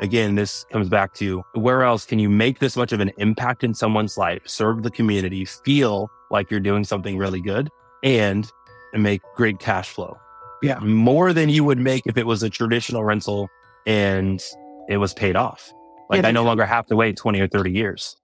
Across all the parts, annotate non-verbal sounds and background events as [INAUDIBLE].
again, this comes back to where else can you make this much of an impact in someone's life, serve the community, feel like you're doing something really good and make great cash flow? Yeah. More than you would make if it was a traditional rental and it was paid off. Like Yeah, I no longer have to wait 20 or 30 years.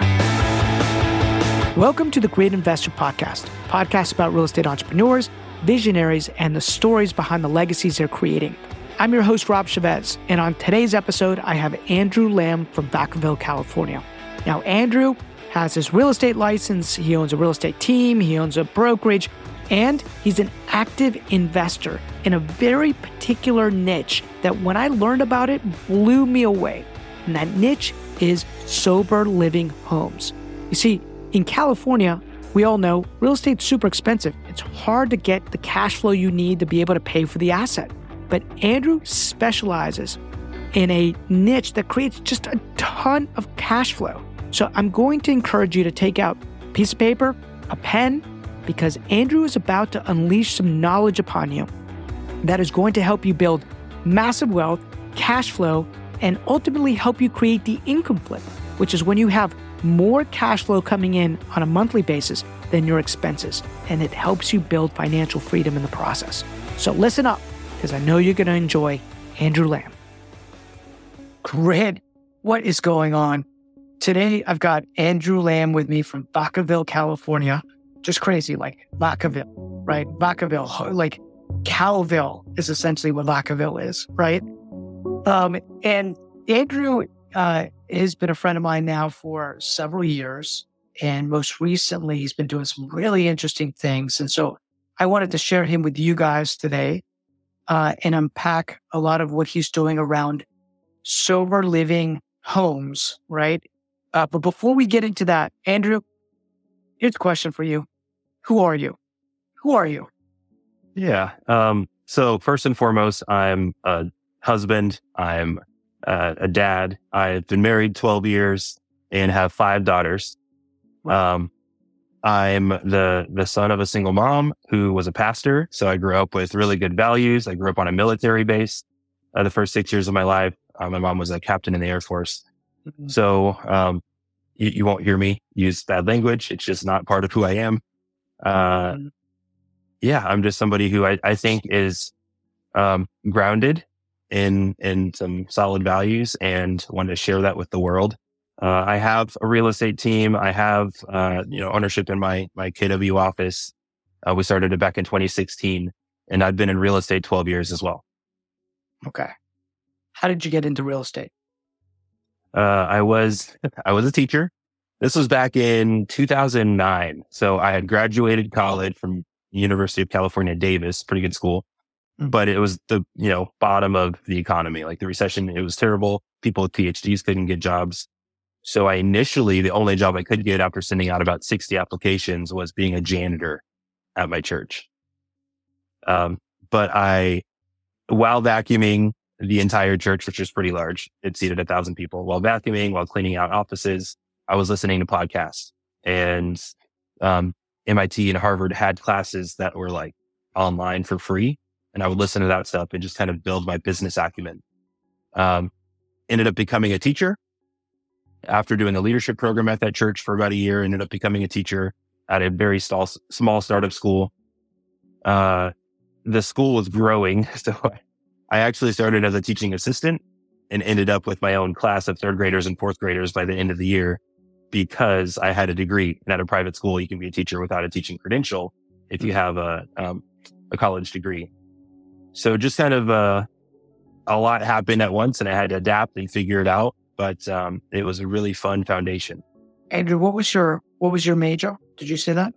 Welcome to the Grid Investor Podcast, podcast about real estate entrepreneurs, visionaries, and the stories behind the legacies they're creating. I'm your host, Rob Chavez, and on today's episode, I have Andrew Lamb from Vacaville, California. Now, Andrew has his real estate license, he owns a real estate team, he owns a brokerage, and he's an active investor in a very particular niche that when I learned about it blew me away. And that niche is sober living homes. You see, in California, we all know real estate's super expensive. It's hard to get the cash flow you need to be able to pay for the asset. But Andrew specializes in a niche that creates just a ton of cash flow. So I'm going to encourage you to take out a piece of paper, a pen, because Andrew is about to unleash some knowledge upon you that is going to help you build massive wealth, cash flow, and ultimately help you create the income flip, which is when you have more cash flow coming in on a monthly basis than your expenses. And it helps you build financial freedom in the process. So listen up, because I know you're going to enjoy Andrew Lamb. Grid, what is going on? Today, I've got Andrew Lamb with me from Vacaville, California. Just crazy, like Vacaville, right? Vacaville, like Calville is essentially what Vacaville is, right? Um, and Andrew uh, has been a friend of mine now for several years. And most recently, he's been doing some really interesting things. And so I wanted to share him with you guys today uh, and unpack a lot of what he's doing around sober living homes, right? Uh, but before we get into that, Andrew, here's a question for you. Who are you? Who are you? Yeah. Um, so first and foremost, I'm a husband. I'm uh, a dad. I've been married 12 years and have five daughters. Um, I'm the, the son of a single mom who was a pastor. So I grew up with really good values. I grew up on a military base. Uh, the first six years of my life, uh, my mom was a captain in the Air Force. Mm-hmm. So, um, you, you won't hear me use bad language. It's just not part of who I am. Uh, Mhm. yeah, I'm just somebody who I, I think is, um, grounded in, in some solid values and want to share that with the world. Uh, I have a real estate team. I have, uh, you know, ownership in my, my KW office. Uh, we started it back in 2016 and I've been in real estate 12 years as well. Okay. How did you get into real estate? Uh, I was, I was a teacher. This was back in 2009. So I had graduated college from University of California, Davis, pretty good school, Mm. but it was the, you know, bottom of the economy, like the recession. It was terrible. People with PhDs couldn't get jobs. So I initially, the only job I could get after sending out about 60 applications was being a janitor at my church. Um, but I, while vacuuming the entire church, which is pretty large, it seated a thousand people. While vacuuming, while cleaning out offices, I was listening to podcasts and, um, MIT and Harvard had classes that were like online for free. And I would listen to that stuff and just kind of build my business acumen. Um, ended up becoming a teacher after doing the leadership program at that church for about a year, ended up becoming a teacher at a very small, small startup school. Uh, the school was growing. [LAUGHS] So I actually started as a teaching assistant and ended up with my own class of third graders and fourth graders by the end of the year because I had a degree and at a private school, you can be a teacher without a teaching credential if you have a, um, a college degree. So just kind of, uh, a lot happened at once and I had to adapt and figure it out. But, um, it was a really fun foundation. Andrew, what was your what was your major? Did you say that?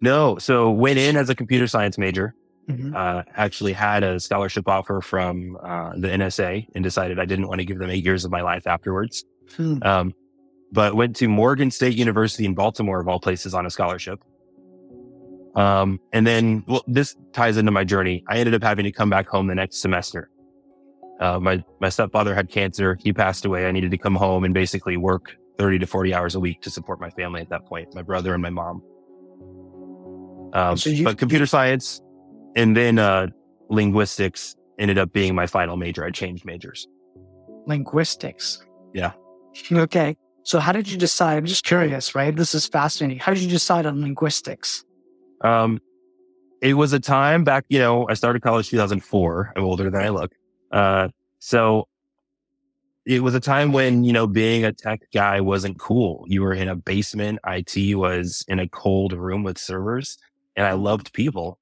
No. So went in as a computer science major, Mhm. uh, actually had a scholarship offer from, uh, the NSA and decided I didn't want to give them eight years of my life afterwards. Hmm. Um, but went to Morgan State University in Baltimore of all places on a scholarship. Um, and then, well, this ties into my journey. I ended up having to come back home the next semester. Uh, my, my stepfather had cancer. He passed away. I needed to come home and basically work 30 to 40 hours a week to support my family at that point, my brother and my mom. Um, So you- but computer science and then, uh, linguistics ended up being my final major. I changed majors. Linguistics. Yeah. [LAUGHS] Okay. So how did you decide? I'm just curious, right? This is fascinating. How did you decide on linguistics? Um, it was a time back, you know, I started college 2004. I'm older than I look. Uh, so it was a time when, you know, being a tech guy wasn't cool. You were in a basement. IT was in a cold room with servers and I loved people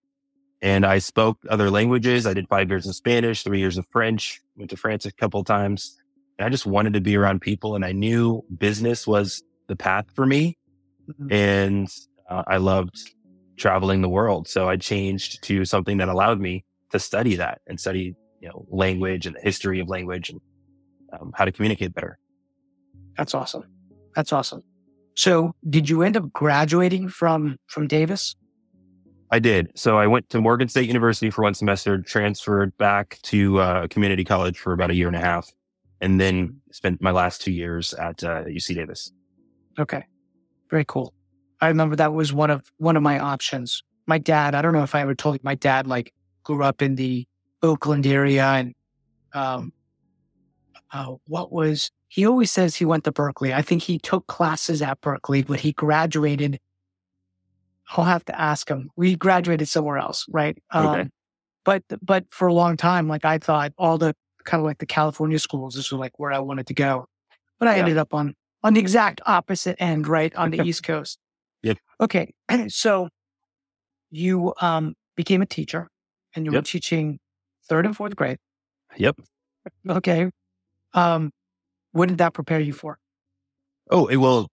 and I spoke other languages. I did five years of Spanish, three years of French, went to France a couple times. And I just wanted to be around people and I knew business was the path for me. Mm-hmm. And uh, I loved traveling the world. So I changed to something that allowed me to study that and study, you know, language and the history of language and um, how to communicate better. That's awesome. That's awesome. So did you end up graduating from, from Davis? I did. So I went to Morgan State University for one semester, transferred back to uh, community college for about a year and a half, and then spent my last two years at uh, UC Davis. Okay, very cool. I remember that was one of one of my options. My dad, I don't know if I ever told you, my dad like grew up in the Oakland area, and um, uh, what was he always says he went to Berkeley. I think he took classes at Berkeley, but he graduated I'll have to ask him. We graduated somewhere else, right? Okay. Um, but but for a long time, like I thought, all the kind of like the California schools, this was like where I wanted to go. But I yeah. ended up on on the exact opposite end, right on the [LAUGHS] East Coast. Yep. Okay, [CLEARS THROAT] so you um became a teacher, and you yep. were teaching third and fourth grade. Yep. Okay. Um, what did that prepare you for? Oh, it will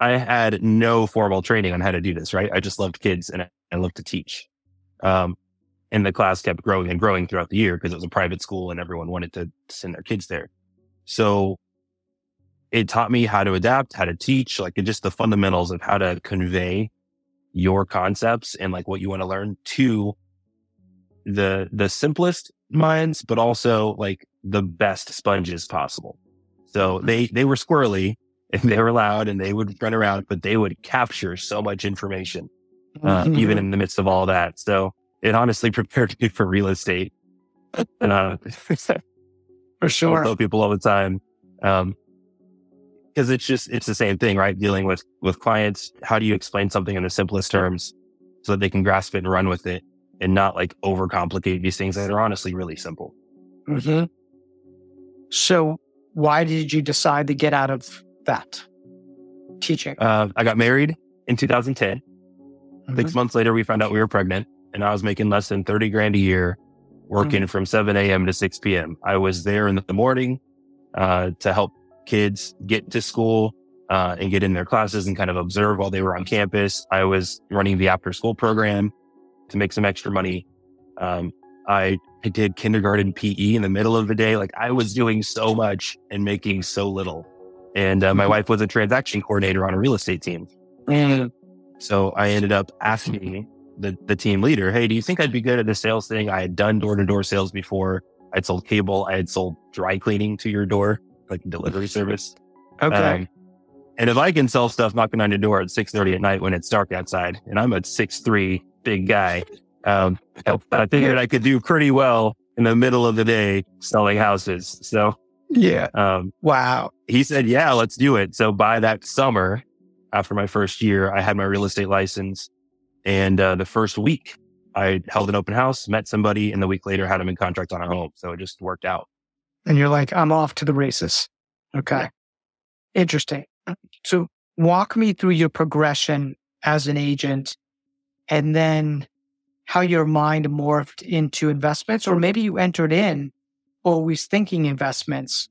I had no formal training on how to do this, right? I just loved kids and I loved to teach. Um, and the class kept growing and growing throughout the year because it was a private school and everyone wanted to send their kids there. So it taught me how to adapt, how to teach, like just the fundamentals of how to convey your concepts and like what you want to learn to the, the simplest minds, but also like the best sponges possible. So mm-hmm. they, they were squirrely and they were loud and they would run around, but they would capture so much information, uh, mm-hmm. even [LAUGHS] in the midst of all that. So it honestly [LAUGHS] prepared me for real estate. And uh, for [LAUGHS] sure. I tell people all the time. Um, cause it's just, it's the same thing, right? Dealing with, with clients. How do you explain something in the simplest terms so that they can grasp it and run with it and not like overcomplicate these things that are honestly really simple? Mm-hmm. So why did you decide to get out of that teaching? Uh, I got married in 2010. Mm-hmm. Six months later, we found out we were pregnant, and I was making less than 30 grand a year working mm-hmm. from 7 a.m. to 6 p.m. I was there in the morning uh, to help kids get to school uh, and get in their classes and kind of observe while they were on campus. I was running the after school program to make some extra money. Um, I, I did kindergarten PE in the middle of the day. Like I was doing so much and making so little. And uh, my mm-hmm. wife was a transaction coordinator on a real estate team. And so I ended up asking the, the team leader, Hey, do you think I'd be good at the sales thing? I had done door to door sales before. I'd sold cable. I had sold dry cleaning to your door, like delivery service. Okay. Um, and if I can sell stuff knocking on your door at 630 at night when it's dark outside and I'm a six three big guy, um, I figured I could do pretty well in the middle of the day selling houses. So yeah. Um, wow. He said, yeah, let's do it. So by that summer, after my first year, I had my real estate license. And uh, the first week, I held an open house, met somebody, and the week later had him in contract on a home. So it just worked out. And you're like, I'm off to the races. Okay. Yeah. Interesting. So walk me through your progression as an agent and then how your mind morphed into investments, or maybe you entered in always thinking investments?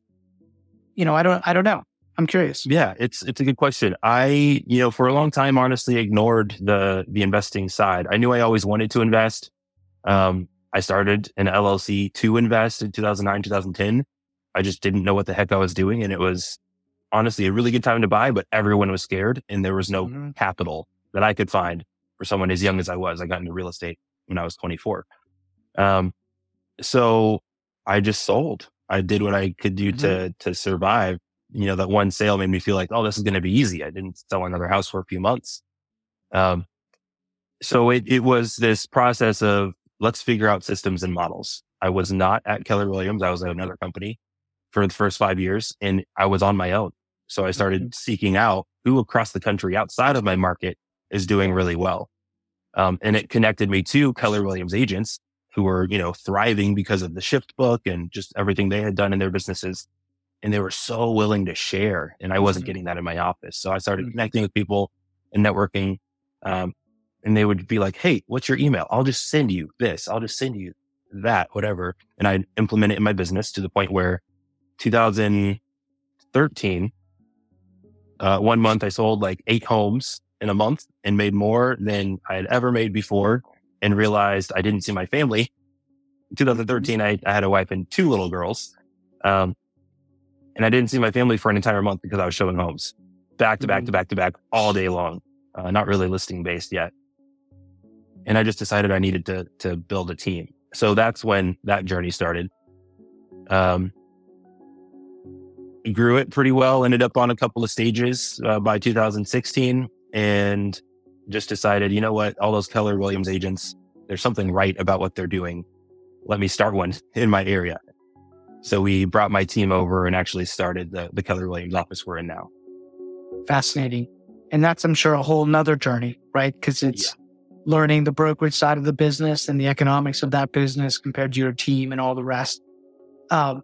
You know, I don't, I don't know. I'm curious. Yeah, it's it's a good question. I, you know, for a long time, honestly, ignored the the investing side. I knew I always wanted to invest. Um, I started an LLC to invest in 2009, 2010. I just didn't know what the heck I was doing, and it was honestly a really good time to buy. But everyone was scared, and there was no mm-hmm. capital that I could find for someone as young as I was. I got into real estate when I was 24. Um, so I just sold. I did what I could do mm-hmm. to to survive. You know, that one sale made me feel like, oh, this is going to be easy. I didn't sell another house for a few months. Um, so it it was this process of let's figure out systems and models. I was not at Keller Williams. I was at another company. for the first five years and I was on my own. So I started mm-hmm. seeking out who across the country outside of my market is doing really well. Um, and it connected me to Keller Williams agents who were, you know, thriving because of the shift book and just everything they had done in their businesses. And they were so willing to share. And I wasn't mm-hmm. getting that in my office. So I started mm-hmm. connecting with people and networking. Um, and they would be like, Hey, what's your email? I'll just send you this. I'll just send you that, whatever. And I implement it in my business to the point where 2013, uh, one month I sold like eight homes in a month and made more than I had ever made before and realized I didn't see my family. In 2013, I, I had a wife and two little girls. Um, and I didn't see my family for an entire month because I was showing homes back to back to mm-hmm. back to back all day long. Uh, not really listing based yet. And I just decided I needed to, to build a team. So that's when that journey started. Um, grew it pretty well, ended up on a couple of stages uh, by 2016 and just decided, you know what, all those Keller Williams agents, there's something right about what they're doing. Let me start one [LAUGHS] in my area. So we brought my team over and actually started the, the Keller Williams office we're in now. Fascinating. And that's, I'm sure, a whole nother journey, right? Because it's yeah. learning the brokerage side of the business and the economics of that business compared to your team and all the rest. Um,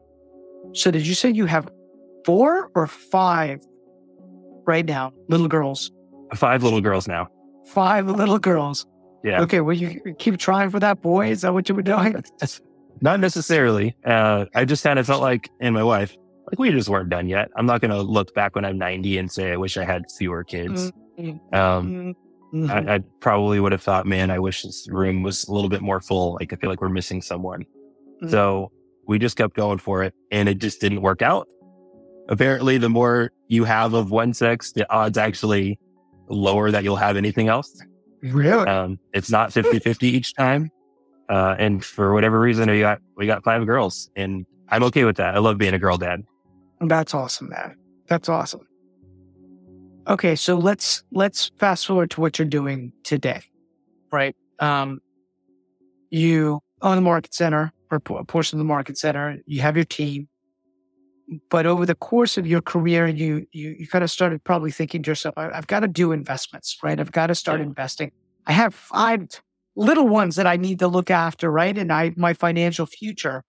so did you say you have four or five right now, little girls? Five little girls now. Five little girls. Yeah. Okay. Will you keep trying for that boy. Is that what you were doing? [LAUGHS] Not necessarily. Uh, I just kind of felt like, and my wife, like we just weren't done yet. I'm not going to look back when I'm 90 and say I wish I had fewer kids. Mm-hmm. Um, mm-hmm. I, I, probably would have thought, man, I wish this room was a little bit more full. Like I feel like we're missing someone. Mm-hmm. So we just kept going for it, and it just didn't work out. Apparently, the more you have of one sex, the odds actually lower that you'll have anything else. Really? Um, it's not 50 50 each time. Uh, and for whatever reason, we got, we got five girls and I'm okay with that. I love being a girl dad. That's awesome, man. That's awesome. Okay. So let's, let's fast forward to what you're doing today, right? Um, you own the market center or a portion of the market center. You have your team but over the course of your career, you you you kind of started probably thinking to yourself, I, have got to do investments, right? I've got to start yeah. investing. I have five little ones that I need to look after, right? And I my financial future.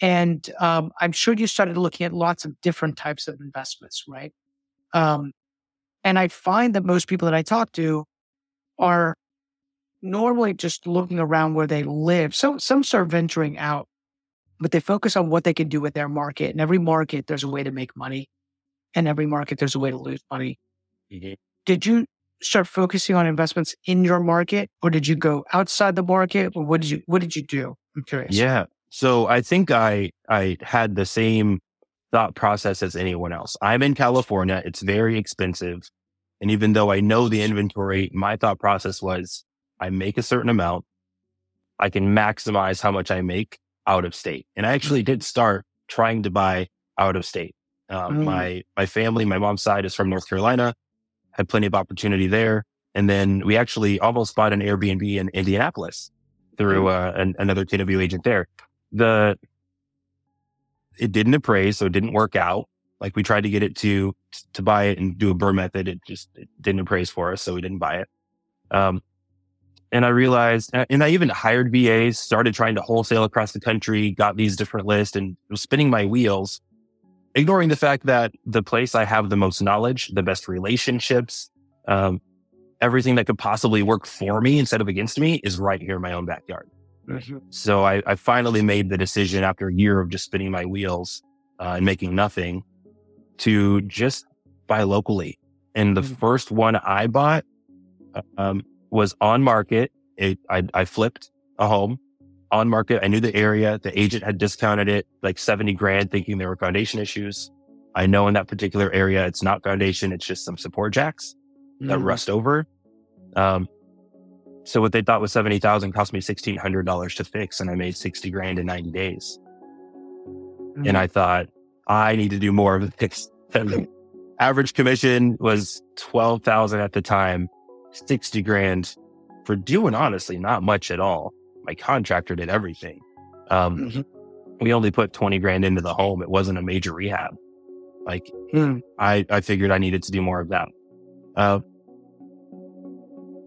And um, I'm sure you started looking at lots of different types of investments, right? Um, and I find that most people that I talk to are normally just looking around where they live. So some start venturing out but they focus on what they can do with their market. And every market, there's a way to make money. And every market, there's a way to lose money. Mm-hmm. Did you start focusing on investments in your market or did you go outside the market or what did you, what did you do? I'm curious. Yeah. So I think I, I had the same thought process as anyone else. I'm in California. It's very expensive. And even though I know the inventory, my thought process was I make a certain amount. I can maximize how much I make out of state. And I actually did start trying to buy out of state. Um, mm. My my family, my mom's side is from North Carolina, had plenty of opportunity there, and then we actually almost bought an Airbnb in Indianapolis through mm. uh, an, another KW agent there. The it didn't appraise, so it didn't work out. Like we tried to get it to to buy it and do a BRRRR method, it just it didn't appraise for us, so we didn't buy it. Um, and I realized, and I even hired VAs, started trying to wholesale across the country, got these different lists and was spinning my wheels, ignoring the fact that the place I have the most knowledge, the best relationships, um, everything that could possibly work for me instead of against me is right here in my own backyard. Mm-hmm. So I, I, finally made the decision after a year of just spinning my wheels uh, and making nothing to just buy locally. And the mm-hmm. first one I bought, um, was on market. It, I, I flipped a home on market. I knew the area. The agent had discounted it like 70 grand, thinking there were foundation issues. I know in that particular area, it's not foundation. It's just some support jacks mm. that rust over. Um, so what they thought was 70,000 cost me $1,600 to fix and I made 60 grand in 90 days. Mm. And I thought I need to do more of this. [LAUGHS] Average commission was 12,000 at the time. 60 grand for doing honestly not much at all. My contractor did everything. Um, mm-hmm. we only put 20 grand into the home. It wasn't a major rehab. Like Hmm. I, I figured I needed to do more of that. Uh,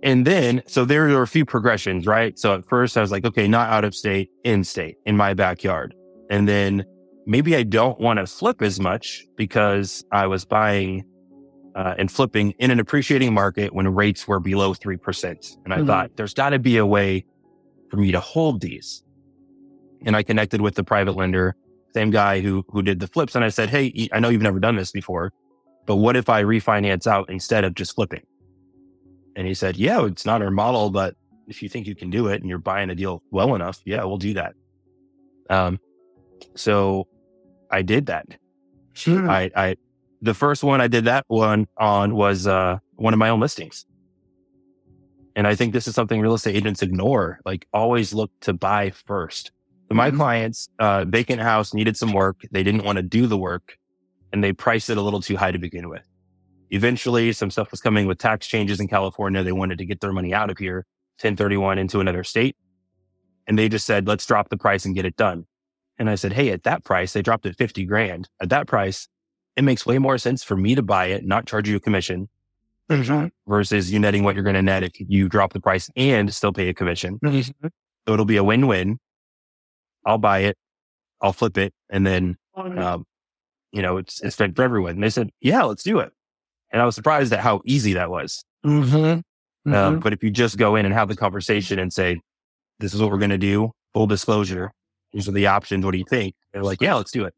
and then, so there were a few progressions, right? So at first I was like, okay, not out of state, in state, in my backyard. And then maybe I don't want to flip as much because I was buying uh, and flipping in an appreciating market when rates were below 3%. And I Mhm. thought there's got to be a way for me to hold these. And I connected with the private lender, same guy who, who did the flips. And I said, Hey, I know you've never done this before, but what if I refinance out instead of just flipping? And he said, Yeah, it's not our model, but if you think you can do it and you're buying a deal well enough, yeah, we'll do that. Um, so I did that. Sure. I, I, the first one I did that one on was, uh, one of my own listings. And I think this is something real estate agents ignore, like always look to buy first. So my Mhm. clients, uh, vacant house needed some work. They didn't want to do the work and they priced it a little too high to begin with. Eventually some stuff was coming with tax changes in California. They wanted to get their money out of here, 1031 into another state. And they just said, let's drop the price and get it done. And I said, Hey, at that price, they dropped it 50 grand. At that price, it makes way more sense for me to buy it, not charge you a commission Mhm. versus you netting what you're going to net if you drop the price and still pay a commission. Mhm. So it'll be a win-win. I'll buy it. I'll flip it. And then, Mm-hmm. um, you know, it's, it's fed for everyone. And they said, yeah, let's do it. And I was surprised at how easy that was. Mhm. Um, Mhm. but if you just go in and have the conversation and say, this is what we're going to do, full disclosure, these are the options. What do you think? They're like, yeah, let's do it.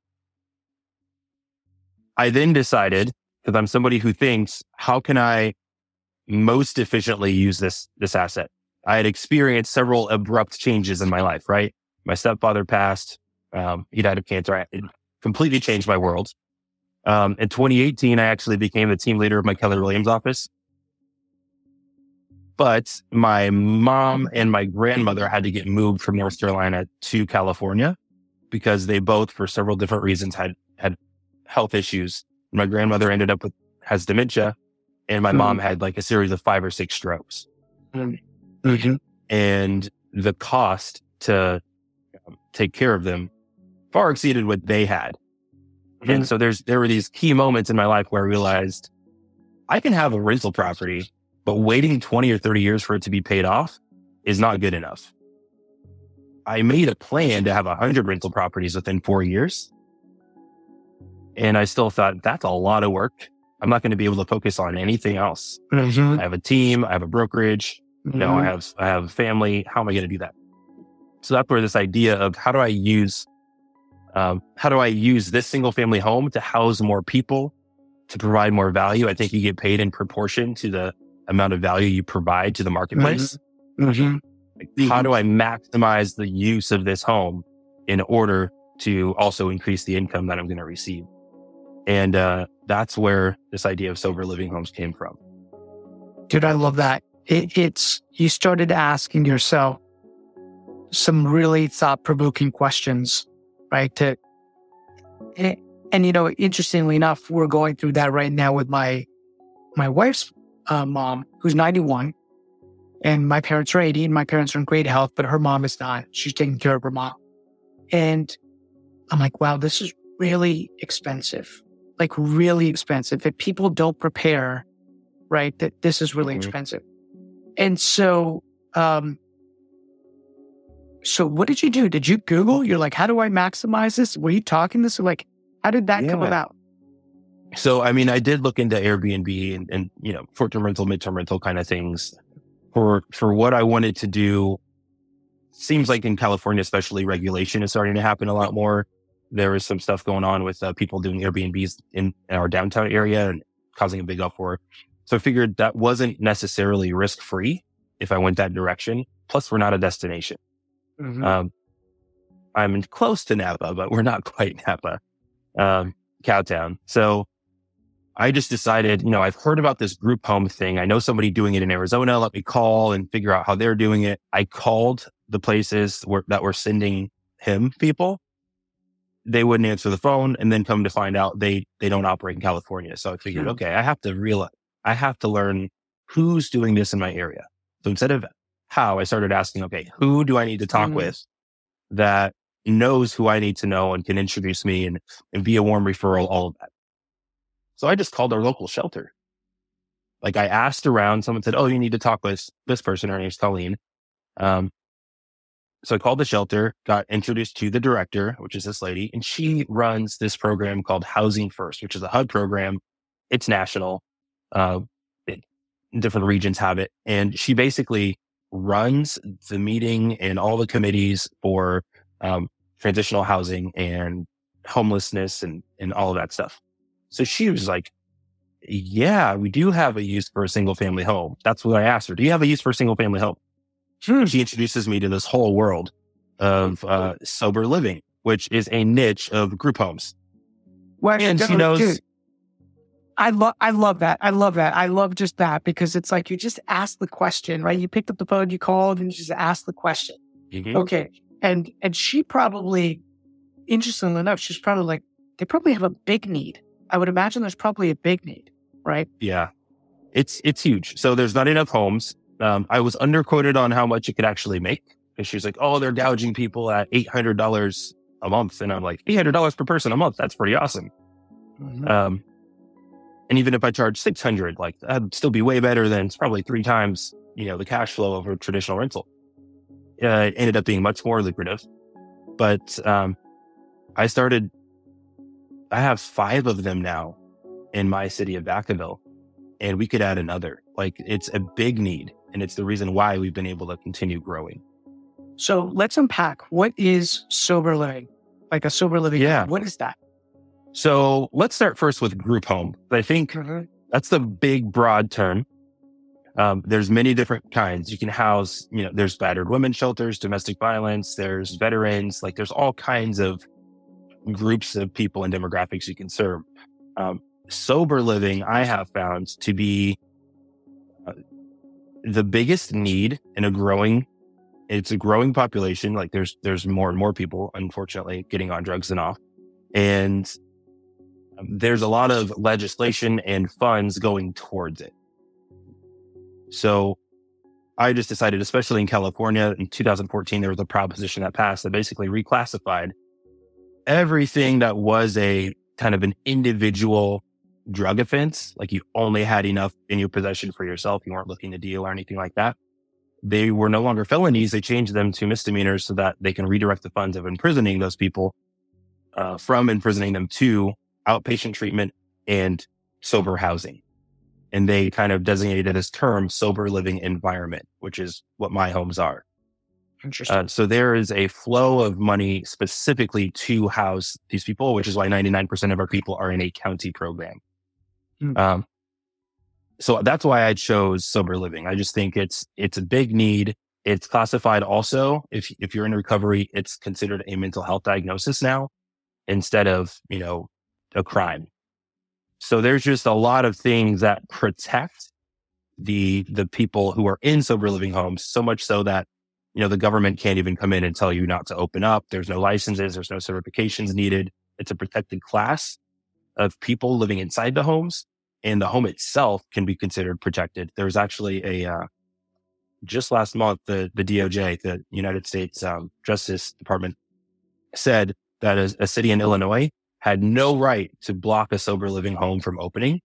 I then decided, because I'm somebody who thinks, how can I most efficiently use this, this asset? I had experienced several abrupt changes in my life, right? My stepfather passed. Um, he died of cancer. I- It completely changed my world. Um, in 2018, I actually became the team leader of my Keller Williams office. But my mom and my grandmother had to get moved from North Carolina to California because they both, for several different reasons, had had health issues. My grandmother ended up with has dementia, and my Hmm. mom had like a series of five or six strokes. Mhm. And the cost to um, take care of them far exceeded what they had. And so there's there were these key moments in my life where I realized I can have a rental property, but waiting 20 or 30 years for it to be paid off is not good enough. I made a plan to have 100 rental properties within 4 years. And I still thought that's a lot of work. I'm not going to be able to focus on anything else. Mhm. I have a team, I have a brokerage, you know, I Mhm. have I have a family. How am I going to do that? So that's where this idea of how do I use um, how do I use this single family home to house more people to provide more value? I think you get paid in proportion to the amount of value you provide to the marketplace. Mhm. Like, how do I maximize the use of this home in order to also increase the income that I'm going to receive? And uh, that's where this idea of sober living homes came from. Dude, I love that. It, it's you started asking yourself some really thought provoking questions, right? To and, and you know, interestingly enough, we're going through that right now with my my wife's uh, mom, who's ninety one, and my parents are eighty, and my parents are in great health, but her mom is not. She's taking care of her mom, and I'm like, wow, this is really expensive, like really expensive. If people don't prepare right? That this is really Mhm. expensive. And so, um, so what did you do? Did you Google? You're like, how do I maximize this? Were you talking this? Like, how did that come about? So, I mean, I did look into Airbnb and, and you know, short-term rental, mid-term rental kind of things for, for what I wanted to do. Seems like in California, especially regulation is starting to happen a lot more. There is some stuff going on with uh, people doing Airbnbs in our downtown area and causing a big uproar. So I figured that wasn't necessarily risk free if I went that direction. Plus we're not a destination. Mhm. Um, I'm close to Napa, but we're not [LAUGHS] quite Napa, um, Cowtown. So I just decided, you know, I've heard about this group home thing. I know somebody doing it in Arizona. Let me call and figure out how they're doing it. I called the places where, that were sending him people. They wouldn't answer the phone and then come to find out they, they don't operate in California. So I figured, okay, I have to realize, I have to learn who's doing this in my area. So instead of how, I started asking, okay, who do I need to talk Mhm. with that knows who I need to know and can introduce me and, and be a warm referral, all of that. So I just called our local shelter. Like I asked around, someone said, Oh, you need to talk with this person. Her name's Colleen. Um, so I called the shelter, got introduced to the director, which is this lady, and she runs this program called Housing First, which is a HUD program. It's national. Uh, it, different regions have it. And she basically runs the meeting and all the committees for um, transitional housing and homelessness and, and all of that stuff. So she was like, yeah, we do have a use for a single family home. That's what I asked her. Do you have a use for a single family home? Hmm. She introduces me to this whole world of uh, sober living, which is a niche of group homes. Well, and she knows. Dude, I love, I love that. I love that. I love just that because it's like you just ask the question, right? You picked up the phone, you called, and you just asked the question. Mm-hmm. Okay, and and she probably, interestingly enough, she's probably like, they probably have a big need. I would imagine there's probably a big need, right? Yeah, it's it's huge. So there's not enough homes. Um, I was underquoted on how much it could actually make. And she's like, "Oh, they're gouging people at eight hundred dollars a month," and I'm like, 800 dollars per person a month. That's pretty awesome." Mm-hmm. Um, and even if I charge 600, like that'd still be way better than it's probably three times, you know, the cash flow of a traditional rental. Uh, it ended up being much more lucrative. But, um, I started, I have five of them now in my city of Vacaville and we could add another. Like it's a big need and it's the reason why we've been able to continue growing. So let's unpack what is sober living? Like a sober living. Yeah. What is that? So let's start first with group home. I think mm-hmm. that's the big broad term. Um, there's many different kinds. You can house, you know, there's battered women shelters, domestic violence, there's veterans, like there's all kinds of groups of people and demographics you can serve. Um, sober living, I have found to be the biggest need in a growing, it's a growing population. Like there's, there's more and more people, unfortunately, getting on drugs than off. And um, there's a lot of legislation and funds going towards it. So I just decided, especially in California in 2014, there was a proposition that passed that basically reclassified everything that was a kind of an individual drug offense. Like you only had enough in your possession for yourself. You weren't looking to deal or anything like that. They were no longer felonies. They changed them to misdemeanors so that they can redirect the funds of imprisoning those people uh, from imprisoning them to outpatient treatment and sober housing. And they kind of designated this term sober living environment, which is what my homes are. Interesting. Uh, so there is a flow of money specifically to house these people, which is why 99% of our people are in a county program. Mm. Um, so that's why I chose sober living. I just think it's, it's a big need. It's classified also. If, if you're in recovery, it's considered a mental health diagnosis now instead of, you know, a crime. So there's just a lot of things that protect the the people who are in sober living homes so much so that you know the government can't even come in and tell you not to open up there's no licenses there's no certifications needed it's a protected class of people living inside the homes and the home itself can be considered protected There was actually a uh, just last month the the DOJ the United States um, Justice Department said that a, a city in Illinois had no right to block a sober living home from opening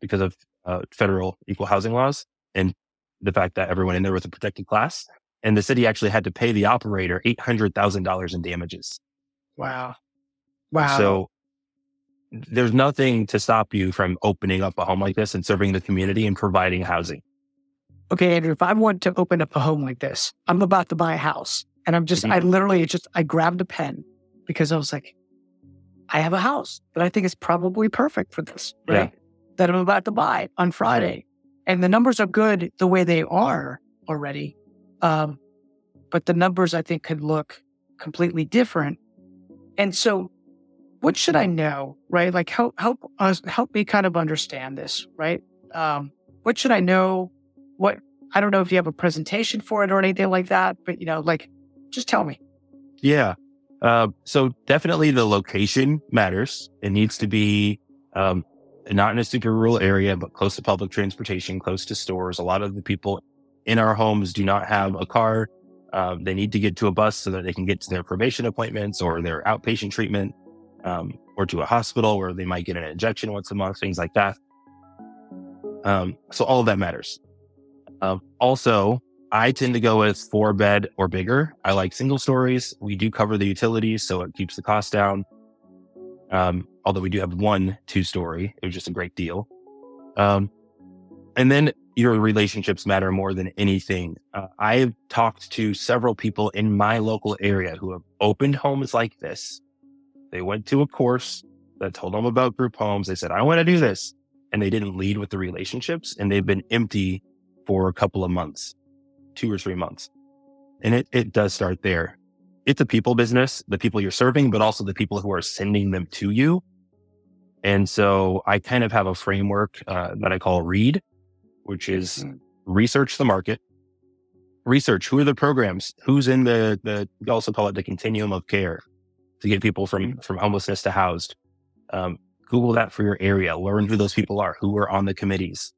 because of uh, federal equal housing laws and the fact that everyone in there was a protected class. And the city actually had to pay the operator $800,000 in damages. Wow. Wow. So there's nothing to stop you from opening up a home like this and serving the community and providing housing. Okay, Andrew, if I want to open up a home like this, I'm about to buy a house and I'm just, mm-hmm. I literally just, I grabbed a pen because I was like, I have a house that I think is probably perfect for this, right? Yeah. That I'm about to buy on Friday. And the numbers are good the way they are already. Um, but the numbers I think could look completely different. And so what should I know, right? Like help, help us, help me kind of understand this, right? Um, what should I know? What, I don't know if you have a presentation for it or anything like that, but you know, like just tell me. Yeah. Uh, so definitely the location matters. It needs to be, um, not in a super rural area, but close to public transportation, close to stores. A lot of the people in our homes do not have a car. Um, they need to get to a bus so that they can get to their probation appointments or their outpatient treatment, um, or to a hospital where they might get an injection once a month, things like that. Um, so all of that matters. Um, also, I tend to go with four bed or bigger. I like single stories. We do cover the utilities, so it keeps the cost down. Um, although we do have one two story, it was just a great deal. Um, and then your relationships matter more than anything. Uh, I've talked to several people in my local area who have opened homes like this. They went to a course that told them about group homes. They said, I want to do this. And they didn't lead with the relationships and they've been empty for a couple of months, two or three months. And it, it does start there. It's a people business, the people you're serving, but also the people who are sending them to you. And so I kind of have a framework uh, that I call READ, which is mm-hmm. research the market, research who are the programs, who's in the, the, we also call it the continuum of care to get people from, mm-hmm. from homelessness to housed. Um, Google that for your area, learn who those people are, who are on the committees,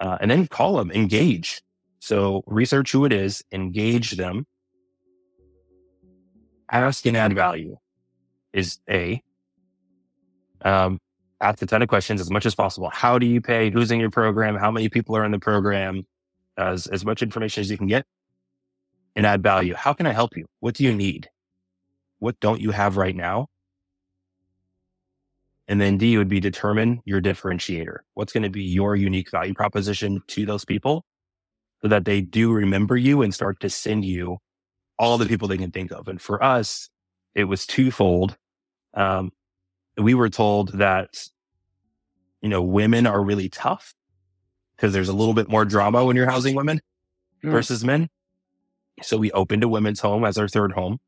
uh, and then call them, engage. So research who it is, engage them, ask and add value is A. Um, ask a ton of questions as much as possible. How do you pay? Who's in your program? How many people are in the program? As, as much information as you can get and add value. How can I help you? What do you need? What don't you have right now? And then D would be determine your differentiator. What's going to be your unique value proposition to those people so that they do remember you and start to send you all the people they can think of. And for us, it was twofold. Um, we were told that, you know, women are really tough because there's a little bit more drama when you're housing women mm. versus men. So we opened a women's home as our third home.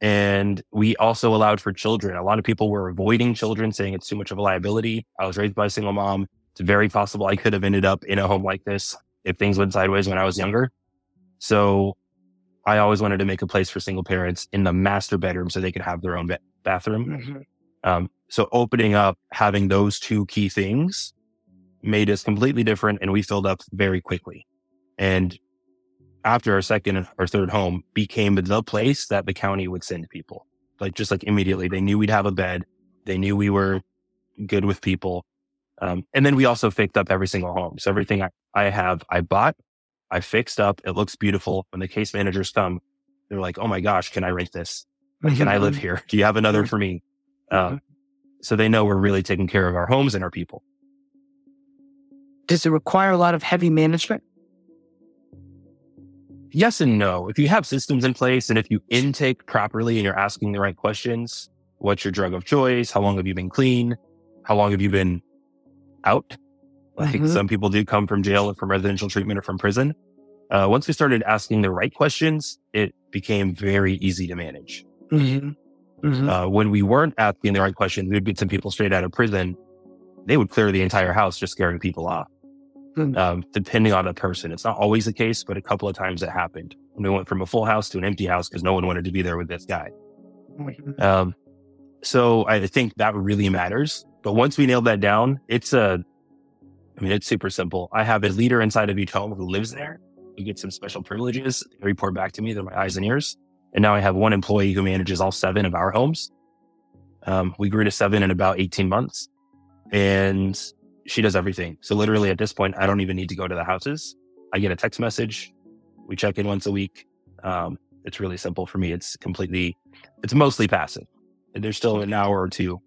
And we also allowed for children. A lot of people were avoiding children, saying it's too much of a liability. I was raised by a single mom. It's very possible I could have ended up in a home like this if things went sideways when I was younger. So I always wanted to make a place for single parents in the master bedroom so they could have their own ba- bathroom. Mm-hmm. Um, so opening up, having those two key things made us completely different and we filled up very quickly. And after our second or third home became the place that the county would send people. Like just like immediately, they knew we'd have a bed. They knew we were good with people. Um, and then we also fixed up every single home. So everything I, I have, I bought, I fixed up. It looks beautiful. When the case managers come, they're like, Oh my gosh, can I rent this? Can I live mm-hmm. here? [LAUGHS] Do you have another for me? Um, so they know we're really taking care of our homes and our people. Does it require a lot of heavy management? Yes and no. If you have systems in place and if you intake properly and you're asking the right questions, what's your drug of choice? How long have you been clean? How long have you been out? Like mm-hmm. some people do come from jail or from residential treatment or from prison. Uh, once we started asking the right questions, it became very easy to manage. Mm-hmm. Mm-hmm. Uh, when we weren't asking the right questions, we'd get some people straight out of prison. They would clear the entire house just scaring people off. Hmm. um, depending on the person. It's not always the case, but a couple of times it happened. we went from a full house to an empty house because no one wanted to be there with this guy. Um, so I think that really matters. But once we nailed that down, it's a, I mean, it's super simple. I have a leader inside of each home who lives there. who gets some special privileges. They report back to me. They're my eyes and ears. And now I have one employee who manages all seven of our homes. Um, we grew to seven in about 18 months. And she does everything. So literally at this point, I don't even need to go to the houses. I get a text message. We check in once a week. Um, it's really simple for me. It's completely, it's mostly passive. And there's still an hour or two.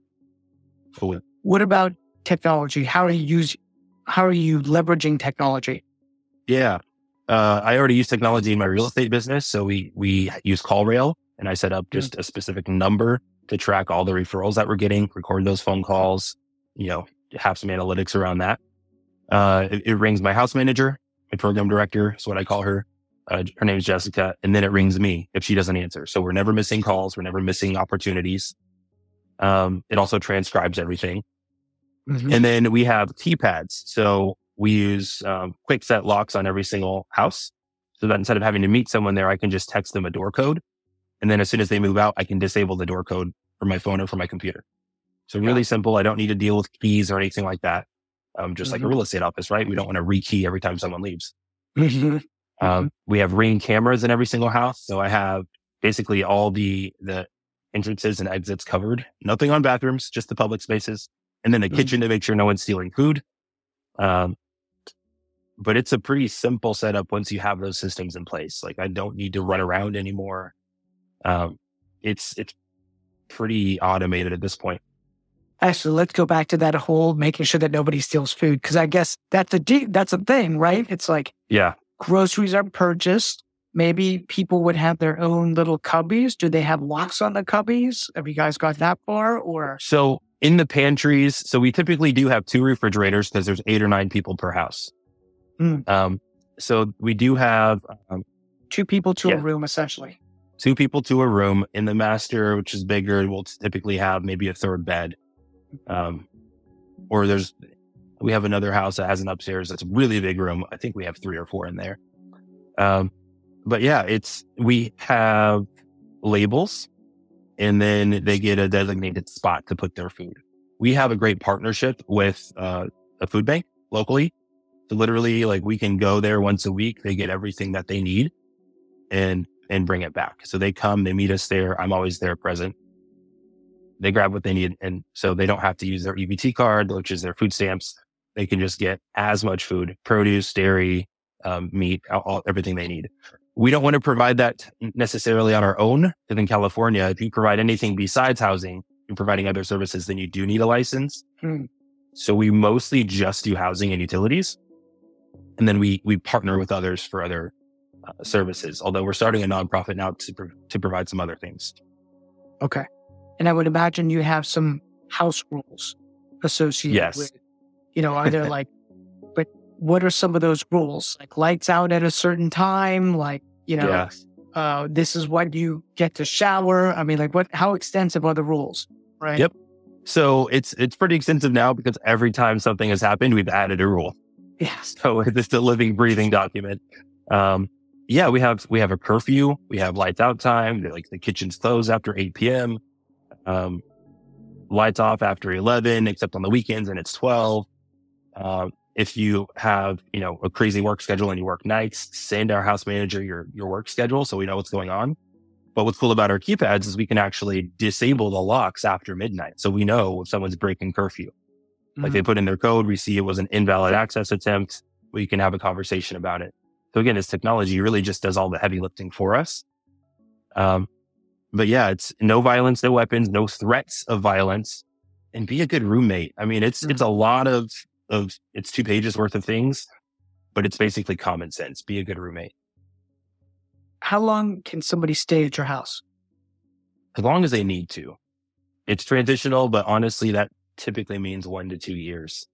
What about technology? How are you use, how are you leveraging technology? Yeah. Uh, I already use technology in my real estate business. So we, we use CallRail and I set up mm. just mm-hmm. a specific number to track all the referrals that we're getting, record those phone calls, you know, have some analytics around that. Uh, it, it, rings my house manager, my program director is what I call her. Uh, her name is Jessica. And then it rings me if she doesn't answer. So we're never missing calls. We're never missing opportunities. Um, it also transcribes everything. Mm-hmm. And then we have keypads. So we use um, Kwikset locks on every single house so that instead of having to meet someone there, I can just text them a door code. And then as soon as they move out, I can disable the door code from my phone or from my computer. So really yeah. simple. I don't need to deal with keys or anything like that. Um, just mm-hmm. like a mm-hmm. real estate office, right? We don't want to rekey every time someone leaves. Mm-hmm. Um, we have ring cameras in every single house. So I have basically all the, the entrances and exits covered. Nothing on bathrooms, just the public spaces. And then the Mhm. kitchen to make sure no one's stealing food. Um, but it's a pretty simple setup once you have those systems in place. Like I don't need to run around anymore. Um, it's, it's pretty automated at this point. Actually, let's go back to that whole making sure that nobody steals food because I guess that's a de- that's a thing, right? It's like Yeah. groceries are purchased. Maybe people would have their own little cubbies. Do they have locks on the cubbies? Have you guys got that far? Or So in the pantries, so we typically do have two refrigerators because there's eight or nine people per house. Mm. Um, so we do have um, two people to Yeah. a room, essentially? two people to a room. In the master, which is bigger, we'll typically have maybe a third bed. Um, or there's, we have another house that has an upstairs that's a really big room. I think we have three or four in there. Um, but yeah, it's, we have labels and then they get a designated spot to put their food. We have a great partnership with, uh, a food bank locally. So literally like we can go there once a week. They get everything that they need and, and bring it back. So they come, they meet us there. I'm always there present. They grab what they need. And so they don't have to use their EBT card, which is their food stamps. They can just get as much food, produce, dairy, um, meat, all, everything they need. We don't want to provide that necessarily on our own. Because in California, if you provide anything besides housing and providing other services, then you do need a license. Hmm. So we mostly just do housing and utilities. And then we, we partner with others for other uh, services. Although we're starting a nonprofit now to, pro- to provide some other things. Okay. And I would imagine you have some house rules associated Yes. with, you know, are there [LAUGHS] like, but what are some of those rules? Like lights out at a certain time? Like, you know, yeah. uh, this is when you get to shower. I mean, like what, how extensive are the rules? Right. Yep. So it's, it's pretty extensive now because every time something has happened, we've added a rule. Yes. [LAUGHS] So it's a living, breathing document. Um, yeah, we have, we have a curfew. We have lights out time. Like the kitchen's closed after 8 PM. Um, lights off after 11, except on the weekends and it's 12. Um, if you have, you know, a crazy work schedule and you work nights, send our house manager your, your work schedule so we know what's going on. But what's cool about our keypads is we can actually disable the locks after midnight. So we know if someone's breaking curfew. Like they put in their code, we see it was an invalid access attempt. We can have a conversation about it. So again, this technology really just does all the heavy lifting for us. Um, but yeah, it's no violence, no weapons, no threats of violence and be a good roommate. I mean, it's, it's a lot of, of, it's two pages worth of things, but it's basically common sense. Be a good roommate. How long can somebody stay at your house? as long as they need to. It's transitional, but honestly, that typically means one to two years.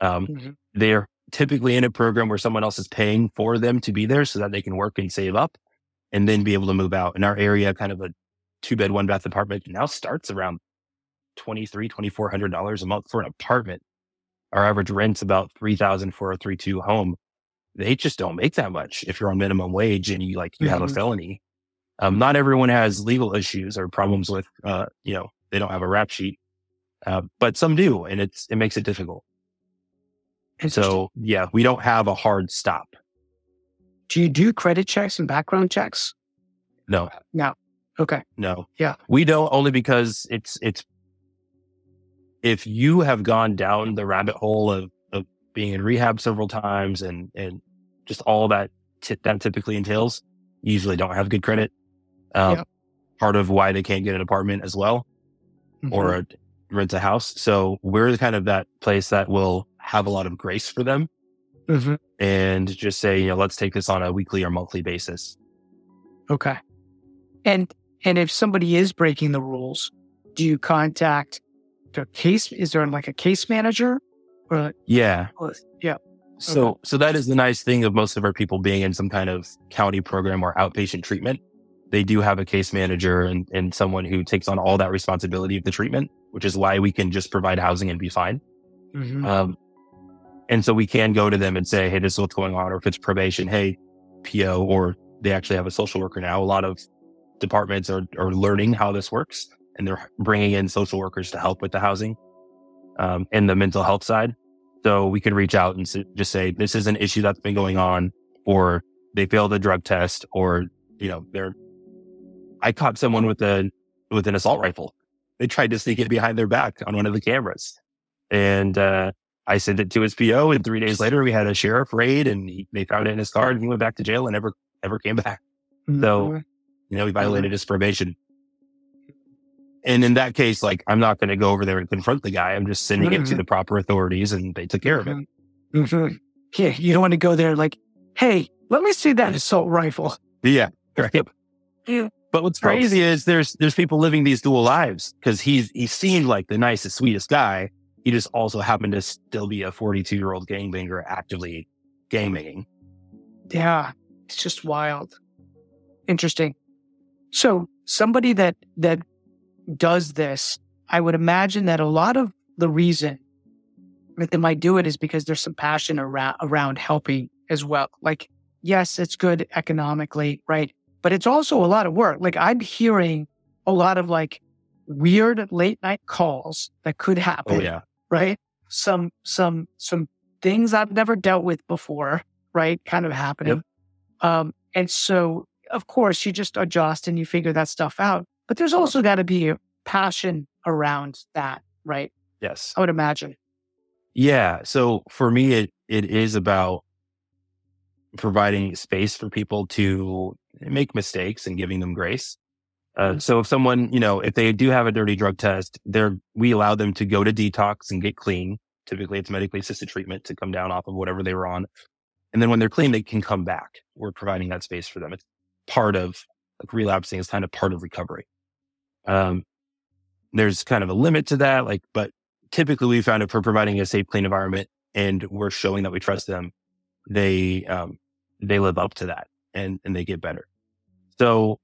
Um, Mhm. they're typically in a program where someone else is paying for them to be there so that they can work and save up and then be able to move out. In our area, kind of a two bed, one bath apartment now starts around $2,300, $2,400 a month for an apartment. Our average rent's about 3000 for a three, two home. They just don't make that much if you're on minimum wage and you like, you have a Mhm. felony. Um, not everyone has legal issues or problems with, uh, you know, they don't have a rap sheet. Uh, but some do, and it's, it makes it difficult. So yeah, we don't have a hard stop. Do you do credit checks and background checks? No, No. Okay. no. Yeah. We don't only because it's, it's, if you have gone down the rabbit hole of, of being in rehab several times and, and just all that t- that typically entails, you usually don't have good credit. Um, Yep. part of why they can't get an apartment as well or Mhm. a, rent a house. So we're kind of that place that will have a lot of grace for them Mhm. and just say, you know, let's take this on a weekly or monthly basis. Okay. And and if somebody is breaking the rules, do you contact the case? Is there like a case manager? Or Yeah. yeah. So, so that is the nice thing of most of our people being in some kind of county program or outpatient treatment. They do have a case manager and, and someone who takes on all that responsibility of the treatment, which is why we can just provide housing and be fine. Mhm. Um, and so we can go to them and say, Hey, this is what's going on. Or if it's probation, Hey, PO, or they actually have a social worker now. A lot of departments are, are learning how this works and they're bringing in social workers to help with the housing, um, and the mental health side. So we can reach out and just say, this is an issue that's been going on, or they failed a drug test or, you know, they're, I caught someone with a, with an assault rifle. They tried to sneak it behind their back on one of the cameras. And, uh, I sent it to his PO and three days later we had a sheriff raid and he, they found it in his car and he went back to jail and never, ever came back. So, Mm-hmm. you know, he violated his probation. And in that case, like, I'm not going to go over there and confront the guy. I'm just sending it to Mhm. the proper authorities and they took care of it. Mhm. Yeah, you don't want to go there like, hey, let me see that assault rifle. Yeah. [LAUGHS] Right. Yeah. But what's crazy is there's, there's people living these dual lives because he's, he seemed like the nicest, sweetest guy. He just also happened to still be a 42 year old gangbanger actively gangbanging. Yeah, it's just wild. Interesting. So somebody that that does this, I would imagine that a lot of the reason that they might do it is because there's some passion around around helping as well. Like, yes, it's good economically, right? But it's also a lot of work. Like I'm hearing a lot of like weird late night calls that could oh, happen Oh, yeah. Right? Some some some things I've never dealt with before, right? Kind of happening. Um, and so of course you just adjust and you figure that stuff out. But there's also got to be a passion around that, right? Yes. I would imagine. Yeah. So for me, it, it is about providing space for people to make mistakes and giving them grace. Uh, so if someone, you know, if they do have a dirty drug test, they're, we allow them to go to detox and get clean. Typically it's medically assisted treatment to come down off of whatever they were on. And then when they're clean, they can come back. We're providing that space for them. It's part of like relapsing is kind of part of recovery. Um, there's kind of a limit to that, like, but typically we found if we're providing a safe, clean environment and we're showing that we trust them, they, um, they live up to that and, and they get better. So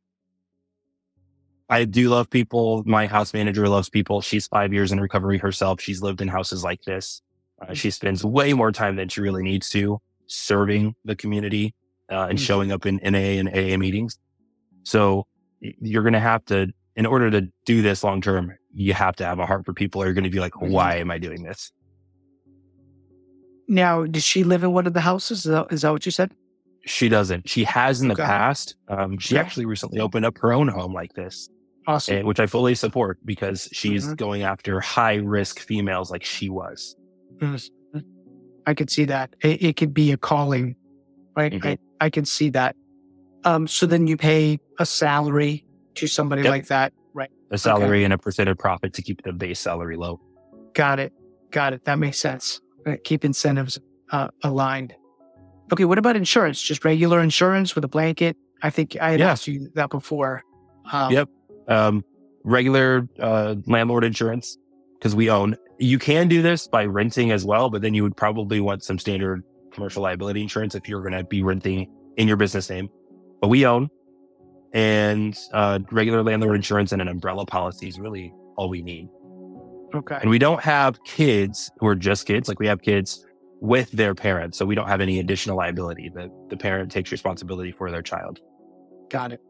I do love people. My house manager loves people. She's five years in recovery herself. She's lived in houses like this. Uh, she spends way more time than she really needs to serving the community uh, and Mm. showing up in NA and AA meetings. So you're going to have to, in order to do this long term, you have to have a heart for people. Or you're going to be like, Mhm. why am I doing this? Now, does she live in one of the houses? Is that, is that what you said? She doesn't. She has in the Okay. past. Um, she Okay. actually recently opened up her own home like this, Awesome. which I fully support because she's Mhm. going after high risk females like she was. Mhm. I could see that. It, it could be a calling, right? Mhm. I, I can see that. Um, so then you pay a salary to somebody Yep. like that, right? A salary and a percent of profit to keep the base salary low. Got it. Got it. That makes sense. Uh, Keep incentives uh, aligned. Okay. What about insurance? Just regular insurance with a blanket? I think I had Yeah. asked you that before. Um, Yep. Um, regular uh, landlord insurance because we own. You can do this by renting as well, but then you would probably want some standard commercial liability insurance if you're going to be renting in your business name. But we own, and uh, regular landlord insurance and an umbrella policy is really all we need. Okay. And we don't have kids who are just kids. Like we have kids with their parents, so we don't have any additional liability. The the parent takes responsibility for their child. Got it.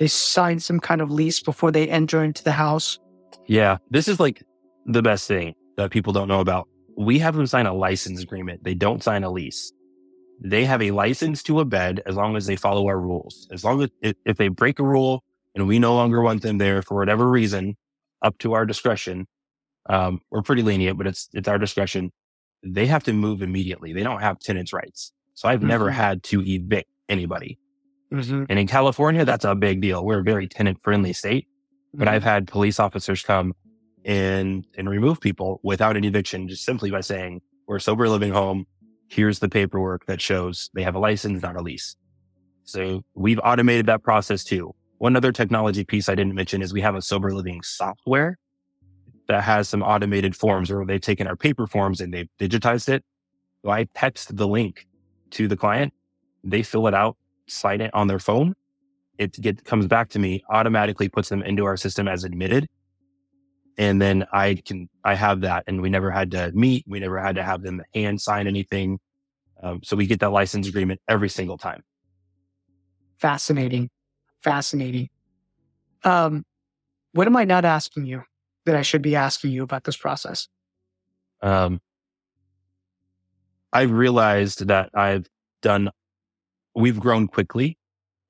They sign some kind of lease before they enter into the house. Yeah, this is like the best thing that people don't know about. We have them sign a license agreement. They don't sign a lease. They have a license to a bed as long as they follow our rules. As long as if, they break a rule and we no longer want them there for whatever reason, up to our discretion, um, we're pretty lenient, but it's it's our discretion. They have to move immediately. They don't have tenants' rights. So I've never Mhm. had to evict anybody. Mm-hmm. And in California, that's a big deal. We're a very tenant friendly state but I've had police officers come and and remove people without an eviction just simply by saying we're a sober living home. Here's the paperwork that shows they have a license, not a lease. So we've automated that process too. One other technology piece I didn't mention is we have a sober living software that has some automated forms where they've taken our paper forms and they've digitized it. So I text the link to the client. They fill it out, sign it on their phone it get, comes back to me, automatically puts them into our system as admitted. And then I can, I have that and we never had to meet. We never had to have them hand sign anything. Um, so we get that license agreement every single time. Fascinating. Fascinating. Um, what am I not asking you that I should be asking you about this process? Um, I've realized that I've done we've grown quickly,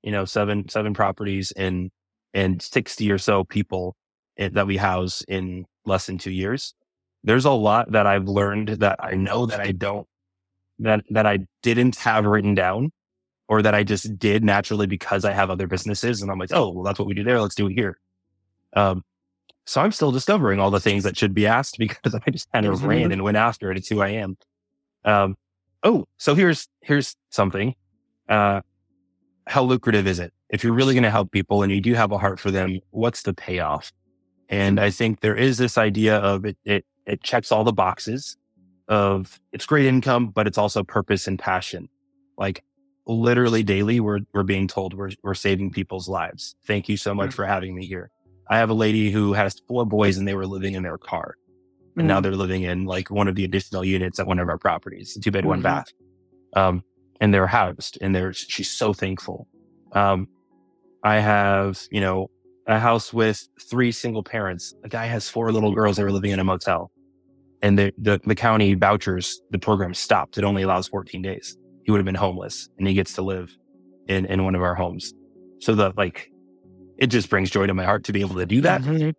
you know, seven, seven properties and, and 60 or so people that we house in less than two years. There's a lot that I've learned that I know that I don't, that, that I didn't have written down or that I just did naturally because I have other businesses. And I'm like, oh, well, that's what we do there. Let's do it here. Um, so I'm still discovering all the things that should be asked [LAUGHS] because I just kind of mm-hmm. ran and went after it. It's who I am. Um, oh, so here's, here's something. Uh, how lucrative is it? If you're really going to help people and you do have a heart for them, what's the payoff? And I think there is this idea of it, it, it checks all the boxes of it's great income, but it's also purpose and passion. Like literally daily, we're, we're being told we're, we're saving people's lives. Thank you so much mm-hmm. for having me here. I have a lady who has four boys and they were living in their car. And mm-hmm. now they're living in like one of the additional units at one of our properties, two bed, mm-hmm. one bath. Um, and they're housed and they're, she's so thankful. Um, I have, you know, a house with three single parents. A guy has four little girls that were living in a motel and the, the, the county vouchers, the program stopped. It only allows 14 days. He would have been homeless and he gets to live in, in one of our homes. So the like it just brings joy to my heart to be able to do that. Mm-hmm.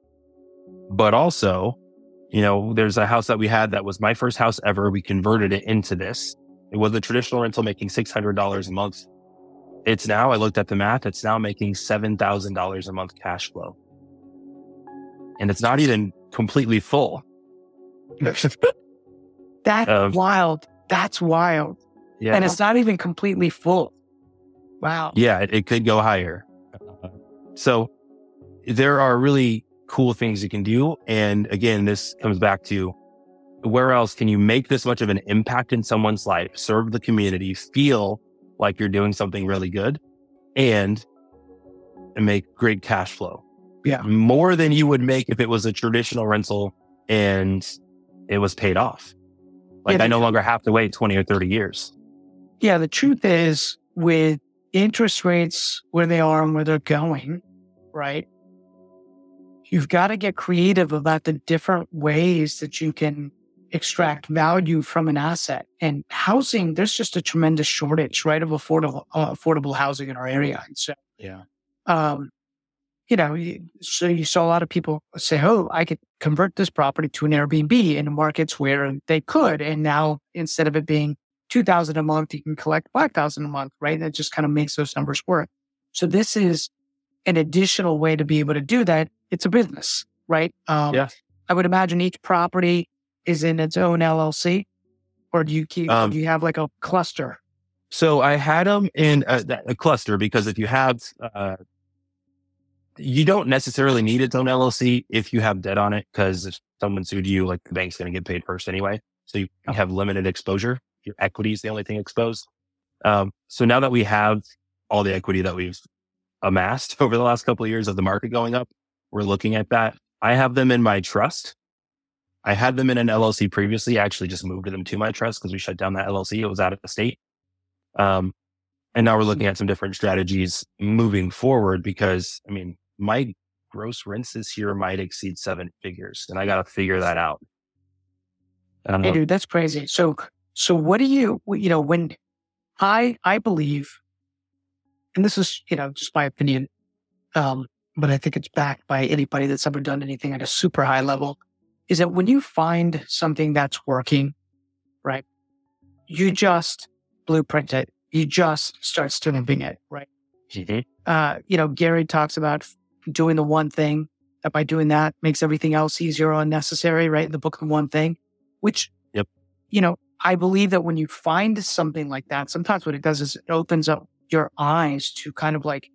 But also, you know, there's a house that we had that was my first house ever. We converted it into this. It was a traditional rental making $600 a month. It's now, I looked at the math, it's now making $7,000 a month cash flow. And it's not even completely full. [LAUGHS] That's um, wild. That's wild. Yeah. And it's not even completely full. Wow. Yeah, it, it could go higher. So there are really cool things you can do. And again, this comes back to where else can you make this much of an impact in someone's life, serve the community, feel like you're doing something really good and, and make great cash flow. Yeah. More than you would make if it was a traditional rental and it was paid off. Like yeah, I no longer have to wait 20 or 30 years. Yeah. The truth is with interest rates where they are and where they're going, right? You've got to get creative about the different ways that you can extract value from an asset. And housing, there's just a tremendous shortage, right, of affordable uh, affordable housing in our area. And so, yeah, um, you know, so you saw a lot of people say, "Oh, I could convert this property to an Airbnb in markets where they could." And now, instead of it being two thousand a month, you can collect five thousand a month, right? That just kind of makes those numbers work. So this is an additional way to be able to do that. It's a business, right? Um, yeah. I would imagine each property is in its own LLC, or do you keep? Um, do you have like a cluster? So I had them in a, a cluster because if you have, uh, you don't necessarily need its own LLC if you have debt on it because if someone sued you, like the bank's going to get paid first anyway. So you oh. have limited exposure. Your equity is the only thing exposed. Um, so now that we have all the equity that we've amassed [LAUGHS] over the last couple of years of the market going up. We're looking at that. I have them in my trust. I had them in an LLC previously. I actually just moved them to my trust because we shut down that LLC. It was out of the state. Um, and now we're looking at some different strategies moving forward because I mean, my gross rents this year might exceed seven figures and I got to figure that out. Um, hey, dude, that's crazy. So, so what do you, you know, when I, I believe and this is, you know, just my opinion, um, but I think it's backed by anybody that's ever done anything at a super high level, is that when you find something that's working, right, you just blueprint it. You just start stamping it, right? Mm-hmm. Uh, you know, Gary talks about doing the one thing that by doing that makes everything else easier or unnecessary, right? In the book, The One Thing, which, yep. you know, I believe that when you find something like that, sometimes what it does is it opens up your eyes to kind of like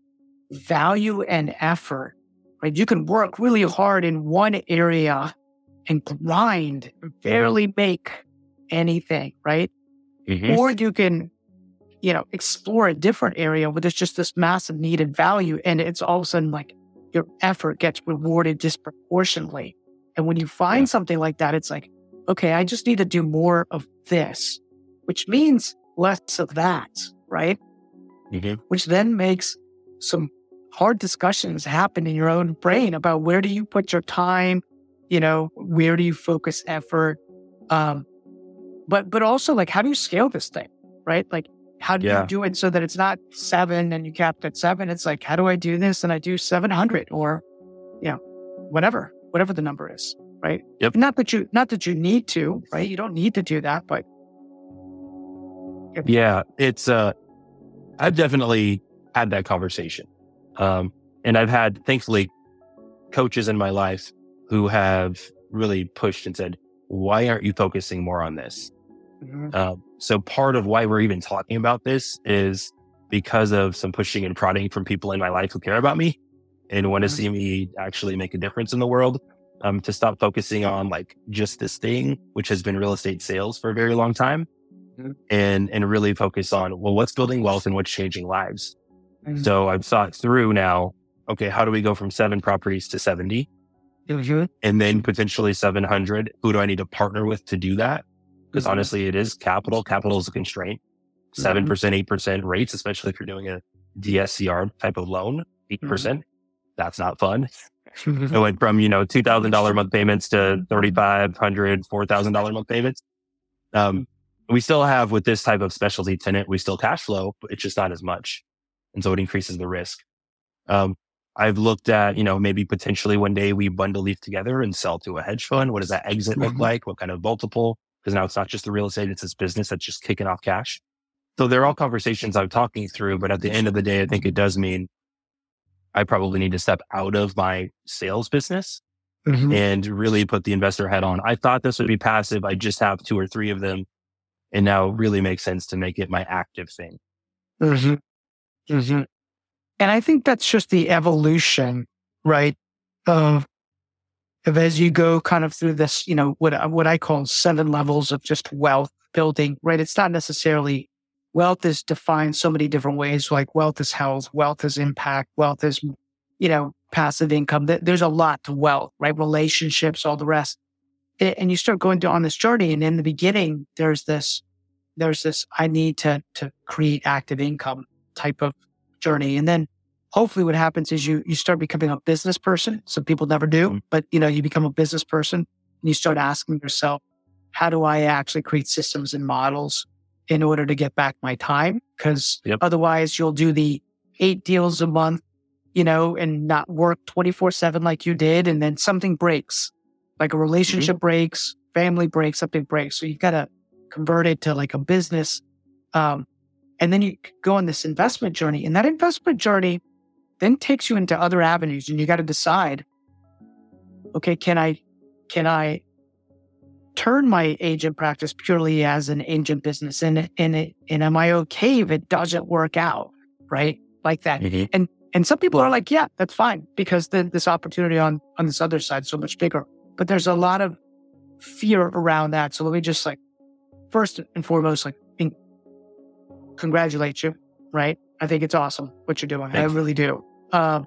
value and effort, right? You can work really hard in one area and grind, barely make anything, right? Mm-hmm. Or you can, you know, explore a different area where there's just this massive needed value. And it's all of a sudden like your effort gets rewarded disproportionately. And when you find yeah. something like that, it's like, okay, I just need to do more of this, which means less of that, right? mm-hmm. which then makes some hard discussions happen in your own brain about where do you put your time, you know, where do you focus effort, um, but but also like how do you scale this thing, right? Like how do Yeah. you do it so that it's not seven and you capped at seven? It's like, how do I do this? And I do 700 or, you know, whatever, whatever the number is, right? Yep. Not that you, not that you need to, right? You don't need to do that, but Yeah, it's uh I've definitely had that conversation. Um and I've had thankfully coaches in my life who have really pushed and said, "Why aren't you focusing more on this?" Um, so part of why we're even talking about this is because of some pushing and prodding from people in my life who care about me and want to Mhm. see me actually make a difference in the world. Um, to stop focusing on like just this thing, which has been real estate sales for a very long time, Mhm. and and really focus on well, what's building wealth and what's changing lives. Mhm. So I've thought through now. Okay, how do we go from seven properties to seventy, Mhm. and then potentially seven hundred? Who do I need to partner with to do that? because Mhm. honestly, it is capital. Capital is a constraint. Seven percent, eight percent rates, especially if you're doing a DSCR type of loan, 8 percent. That's not fun. It went from you know two thousand dollar month payments to thirty five hundred, four thousand dollar month payments. Um, we still have with this type of specialty tenant, we still cash flow, but it's just not as much, and so it increases the risk. Um, I've looked at you know maybe potentially one day we bundle these together and sell to a hedge fund. What does that exit look Mhm. like? What kind of multiple? Because now it's not just the real estate; it's this business that's just kicking off cash. So they're all conversations I'm talking through, but at the end of the day, I think it does mean I probably need to step out of my sales business Mhm. and really put the investor head on. I thought this would be passive. I just have two or three of them. And now it really makes sense to make it my active thing. Mhm. Mhm. And I think that's just the evolution, right? Of, of as you go kind of through this, you know, what, what I call seven levels of just wealth building, right? It's not necessarily wealth is defined so many different ways. Like wealth is health, wealth is impact, wealth is, you know, passive income. There's a lot to wealth, right? Relationships, all the rest. And you start going on this journey. And in the beginning, there's this, there's this, I need to, to create active income type of journey. And then hopefully what happens is you, you start becoming a business person. Some people never do, Mhm. but you know, you become a business person and you start asking yourself, how do I actually create systems and models in order to get back my time? Cause Yep. otherwise you'll do the eight deals a month, you know, and not work 24 seven like you did. And then something breaks, like a relationship breaks, family breaks, something breaks. So you've got to convert it to like a business. Um, and then you go on this investment journey and that investment journey then takes you into other avenues and you got to decide, okay, can I, can I turn my agent practice purely as an agent business and, and and am I okay if it doesn't work out? Right. Like that. Mm-hmm. And and some people are like, yeah, that's fine because then this opportunity on, on this other side is so much bigger. But there's a lot of fear around that. So let me just like, first and foremost, like, congratulate you, right? I think it's awesome what you're doing. I really do. Um,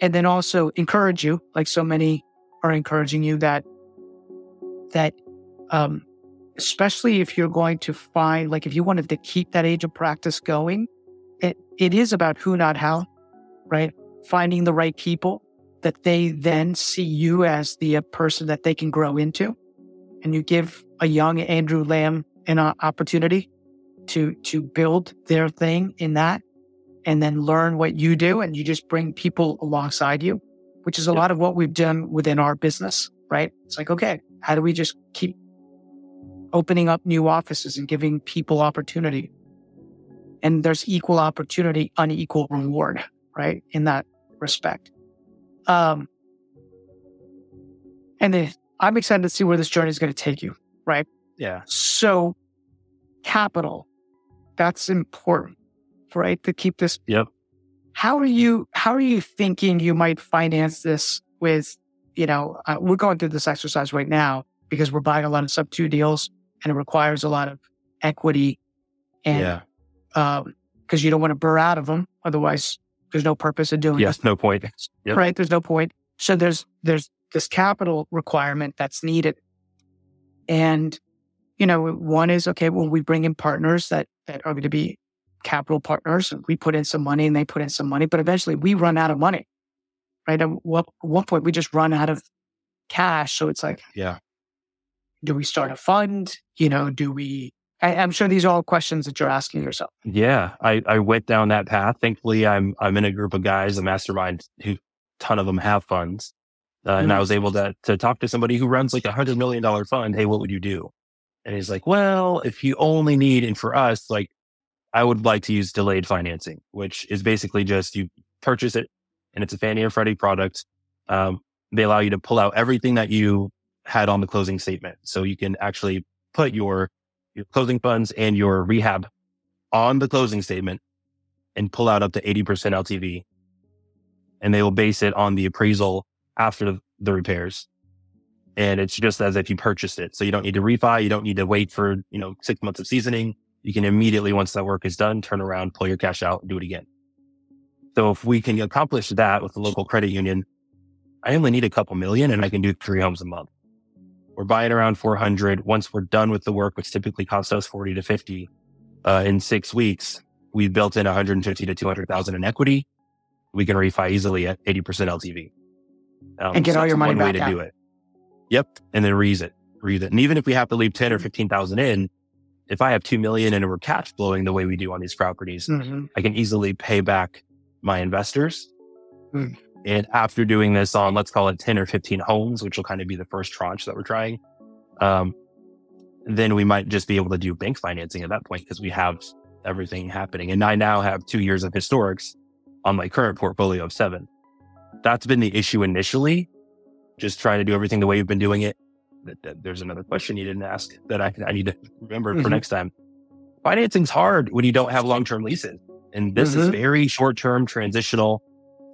and then also encourage you, like so many are encouraging you that, that, um, especially if you're going to find, like, if you wanted to keep that age of practice going, it, it is about who, not how, right? Finding the right people that they then see you as the uh, person that they can grow into. And you give a young Andrew Lamb an uh, opportunity to, to build their thing in that and then learn what you do. And you just bring people alongside you, which is a lot of what we've done within our business, right? It's like, okay, how do we just keep opening up new offices and giving people opportunity? And there's equal opportunity, unequal reward, right? In that respect. Um, and then I'm excited to see where this journey is going to take you. Right. Yeah. So, capital, that's important, right? To keep this. Yep. How are you? How are you thinking you might finance this? With, you know, uh, we're going through this exercise right now because we're buying a lot of sub two deals, and it requires a lot of equity, and yeah. um, because you don't want to burr out of them, otherwise there's no purpose of doing it Yes. No point. Yep. right? There's no point. So there's there's this capital requirement that's needed, and you know, one is okay. Well, we bring in partners that that are going to be capital partners, and we put in some money, and they put in some money, but eventually we run out of money, right? At what one point we just run out of cash, so it's like, Yeah. do we start a fund? You know, do we I, am sure these are all questions that you're asking yourself. Yeah, I, I went down that path. Thankfully, I'm I'm in a group of guys, a mastermind, who ton of them have funds, uh, mm-hmm. and I mm-hmm. was able to to talk to somebody who runs like a hundred million dollar fund. Hey, what would you do? And he's like, well, if you only need, and for us, like, I would like to use delayed financing, which is basically just you purchase it, and it's a Fannie or Freddie product. Um, they allow you to pull out everything that you had on the closing statement, so you can actually put your your closing funds and your rehab on the closing statement and pull out up to 80% LTV. And they will base it on the appraisal after the repairs. And it's just as if you purchased it. So you don't need to refi. You don't need to wait for, you know, six months of seasoning. You can immediately, once that work is done, turn around, pull your cash out and do it again. So if we can accomplish that with the local credit union, I only need a couple million and I can do three homes a month. We're buying around 400. Once we're done with the work, which typically costs us 40 to 50 uh, in six weeks, we've built in 150 to 200,000 in equity. We can refi easily at 80% LTV. Um, and get so all your money one back way to out. do it. Yep. And then reuse it, reuse it. And even if we have to leave 10 or 15,000 in, if I have 2 million and we're cash flowing the way we do on these properties, mm-hmm. I can easily pay back my investors. Mm. And after doing this on, let's call it 10 or 15 homes, which will kind of be the first tranche that we're trying, um, then we might just be able to do bank financing at that point because we have everything happening. And I now have two years of historics on my current portfolio of seven. That's been the issue initially, just trying to do everything the way you've been doing it. There's another question you didn't ask that I, I need to remember mm-hmm. for next time. Financing's hard when you don't have long term leases. And this mm-hmm. is very short term transitional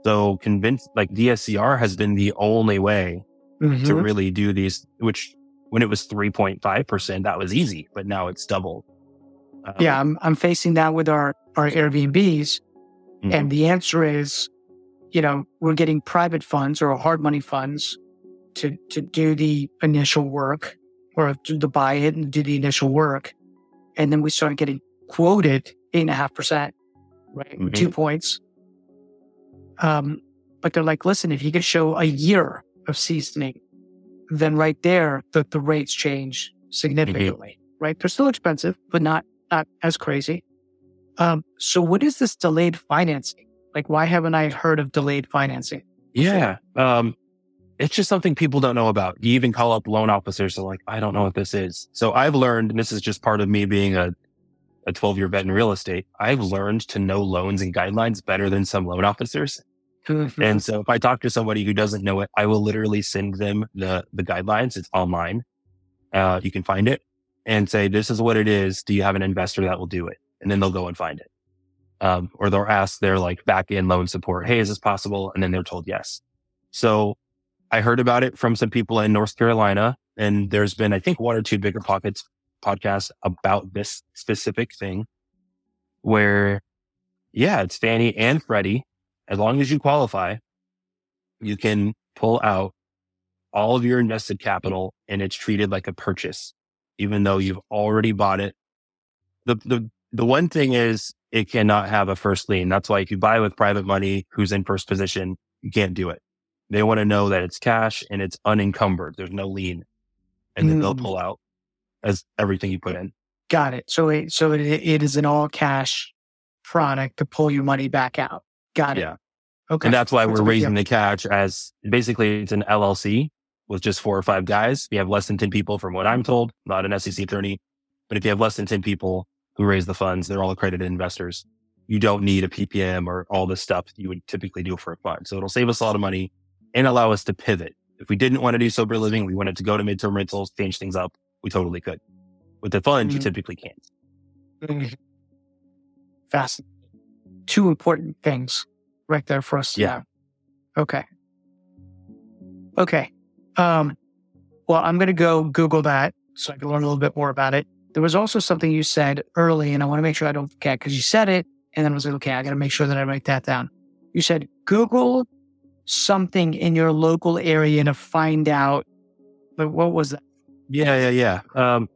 so convinced, like DSCR has been the only way mm-hmm. to really do these, which when it was 3.5%, that was easy, but now it's doubled. Um, yeah, I'm, I'm facing that with our, our Airbnbs. Mm-hmm. And the answer is, you know, we're getting private funds or hard money funds to, to do the initial work or to, buy it and do the initial work. And then we started getting quoted eight and a half percent, right? Mm-hmm. Two points. Um, but they're like, listen, if you could show a year of seasoning, then right there, the, the rates change significantly, mm-hmm. right? They're still expensive, but not, not as crazy. Um, so what is this delayed financing? Like, why haven't I heard of delayed financing? Yeah. Um, it's just something people don't know about. You even call up loan officers. They're like, I don't know what this is. So I've learned, and this is just part of me being a, a 12 year vet in real estate. I've learned to know loans and guidelines better than some loan officers. and so if I talk to somebody who doesn't know it, I will literally send them the, the guidelines. It's online. Uh, you can find it and say, this is what it is. Do you have an investor that will do it? And then they'll go and find it. Um, or they'll ask their like back end loan support. Hey, is this possible? And then they're told yes. So I heard about it from some people in North Carolina and there's been, I think one or two BiggerPockets podcasts about this specific thing where yeah, it's Fannie and Freddie as long as you qualify, you can pull out all of your invested capital and it's treated like a purchase, even though you've already bought it. The, the, the one thing is it cannot have a first lien. That's why if you buy with private money who's in first position, you can't do it. They want to know that it's cash and it's unencumbered. There's no lien and then mm. they'll pull out as everything you put in. Got it. So it, so it, it is an all cash product to pull your money back out. Got it. Yeah. Okay. And that's why that's we're raising the cash as basically it's an LLC with just four or five guys. We have less than 10 people from what I'm told, not an SEC attorney, but if you have less than 10 people who raise the funds, they're all accredited investors. You don't need a PPM or all the stuff you would typically do for a fund. So it'll save us a lot of money and allow us to pivot. If we didn't want to do sober living, we wanted to go to midterm rentals, change things up. We totally could. With the fund, mm-hmm. you typically can't. Mm-hmm. Fascinating. Two important things right there for us. Yeah. Okay. Okay. Um, well, I'm going to go Google that so I can learn a little bit more about it. There was also something you said early, and I want to make sure I don't forget because you said it, and then I was like, okay, I got to make sure that I write that down. You said Google something in your local area to find out. But what was that? Yeah, yeah, yeah. Um,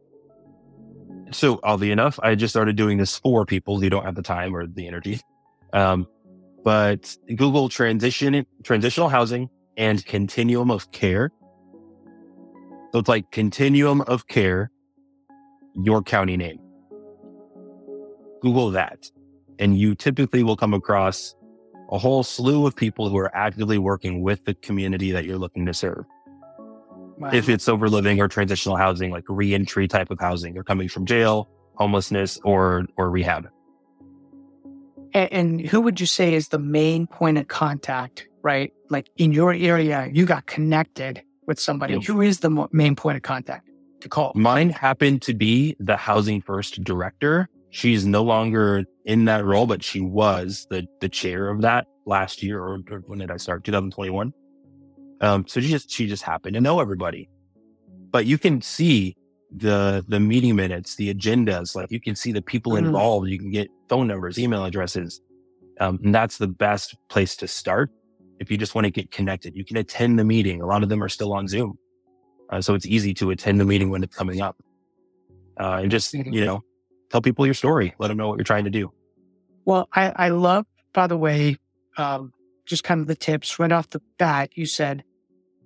so oddly enough, I just started doing this for people who don't have the time or the energy. Um, but Google transition, transitional housing and continuum of care. So it's like continuum of care, your county name. Google that. And you typically will come across a whole slew of people who are actively working with the community that you're looking to serve. Wow. If it's sober living or transitional housing, like reentry type of housing, they're coming from jail, homelessness, or or rehab. And, and who would you say is the main point of contact? Right, like in your area, you got connected with somebody. Yep. Who is the main point of contact to call? Mine happened to be the housing first director. She's no longer in that role, but she was the the chair of that last year, or, or when did I start? 2021. Um, so she just she just happened to know everybody. But you can see the the meeting minutes, the agendas, like you can see the people mm-hmm. involved. You can get phone numbers, email addresses. Um, and that's the best place to start if you just want to get connected. You can attend the meeting. A lot of them are still on Zoom. Uh, so it's easy to attend the meeting when it's coming up. Uh, and just, mm-hmm. you know, tell people your story. Let them know what you're trying to do. Well, I, I love, by the way, um, just kind of the tips right off the bat. You said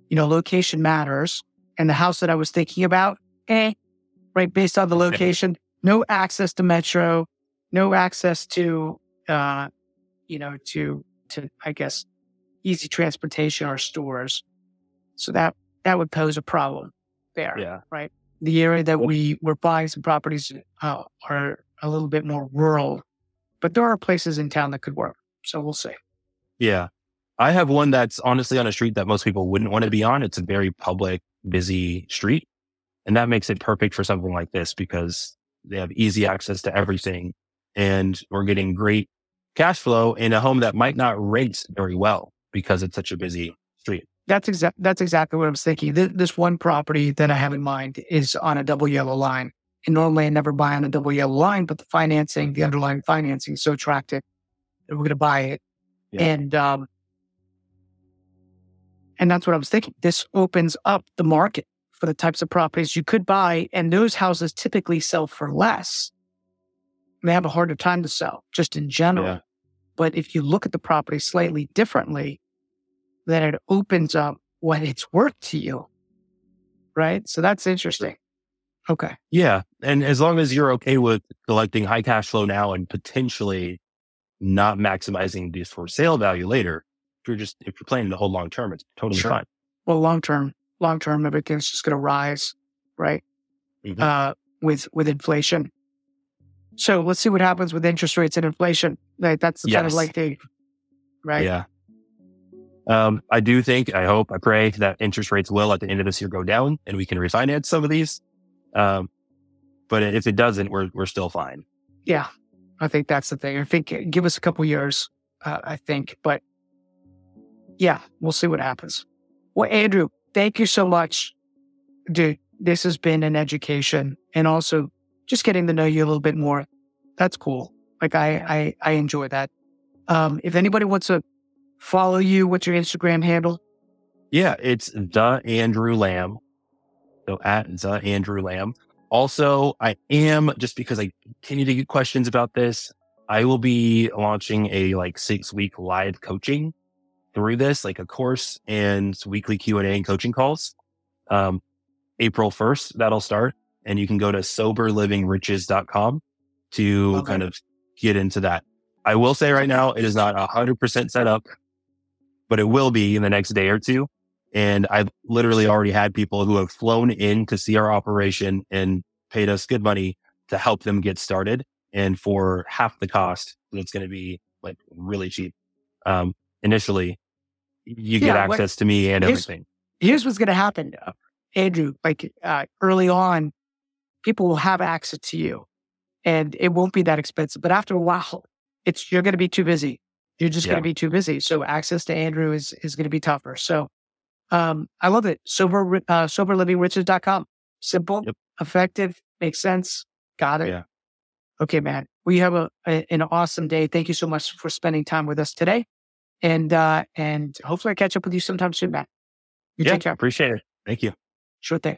you know, location matters. And the house that I was thinking about, eh, right, based on the [LAUGHS] location, no access to metro, no access to, uh, you know, to, to, I guess, easy transportation or stores. So that, that would pose a problem there. Yeah. Right. The area that we were buying some properties uh, are a little bit more rural, but there are places in town that could work. So we'll see. Yeah. I have one that's honestly on a street that most people wouldn't want to be on. It's a very public, busy street. And that makes it perfect for something like this because they have easy access to everything and we're getting great cash flow in a home that might not rent very well because it's such a busy street. That's exactly that's exactly what I was thinking. This, this one property that I have in mind is on a double yellow line. And normally I never buy on a double yellow line, but the financing, the underlying financing is so attractive that we're going to buy it. Yeah. And um, and that's what I was thinking. This opens up the market for the types of properties you could buy. And those houses typically sell for less. They have a harder time to sell just in general. Yeah. But if you look at the property slightly differently, then it opens up what it's worth to you. Right. So that's interesting. Okay. Yeah. And as long as you're okay with collecting high cash flow now and potentially not maximizing this for sale value later, if you're just if you're planning the whole long term, it's totally sure. fine. Well, long term, long term, everything's just going to rise, right? Mm-hmm. Uh, with with inflation. So let's see what happens with interest rates and inflation. Like that's yes. kind of like the right. Yeah. Um, I do think, I hope, I pray that interest rates will at the end of this year go down and we can refinance some of these. Um, but if it doesn't, we're we're still fine. Yeah, I think that's the thing. I think give us a couple years. Uh, I think, but yeah, we'll see what happens. Well, Andrew, thank you so much. Dude, this has been an education and also just getting to know you a little bit more. That's cool. Like I, I, I enjoy that. Um, if anybody wants to follow you, what's your Instagram handle? Yeah, it's the Andrew Lamb. So at the Andrew Lamb. Also, I am just because I continue to get questions about this. I will be launching a like six week live coaching through this, like a course and weekly Q and A and coaching calls. Um, April 1st, that'll start and you can go to soberlivingriches.com to okay. kind of get into that. I will say right now, it is not a hundred percent set up, but it will be in the next day or two. And I've literally already had people who have flown in to see our operation and paid us good money to help them get started. And for half the cost, it's going to be like really cheap. Um, initially, you get access what, to me and here's, everything. Here's what's going to happen, uh, Andrew. Like uh, early on, people will have access to you, and it won't be that expensive. But after a while, it's you're going to be too busy. You're just yeah. going to be too busy. So access to Andrew is is going to be tougher. So um, I love it. Sober uh, soberlivingriches.com. Simple, yep. effective, makes sense. Got it. Yeah. Okay, man. We have a, a, an awesome day. Thank you so much for spending time with us today. And uh, and hopefully I catch up with you sometime soon, Matt. You yeah, take care. Appreciate it. Thank you. Sure thing.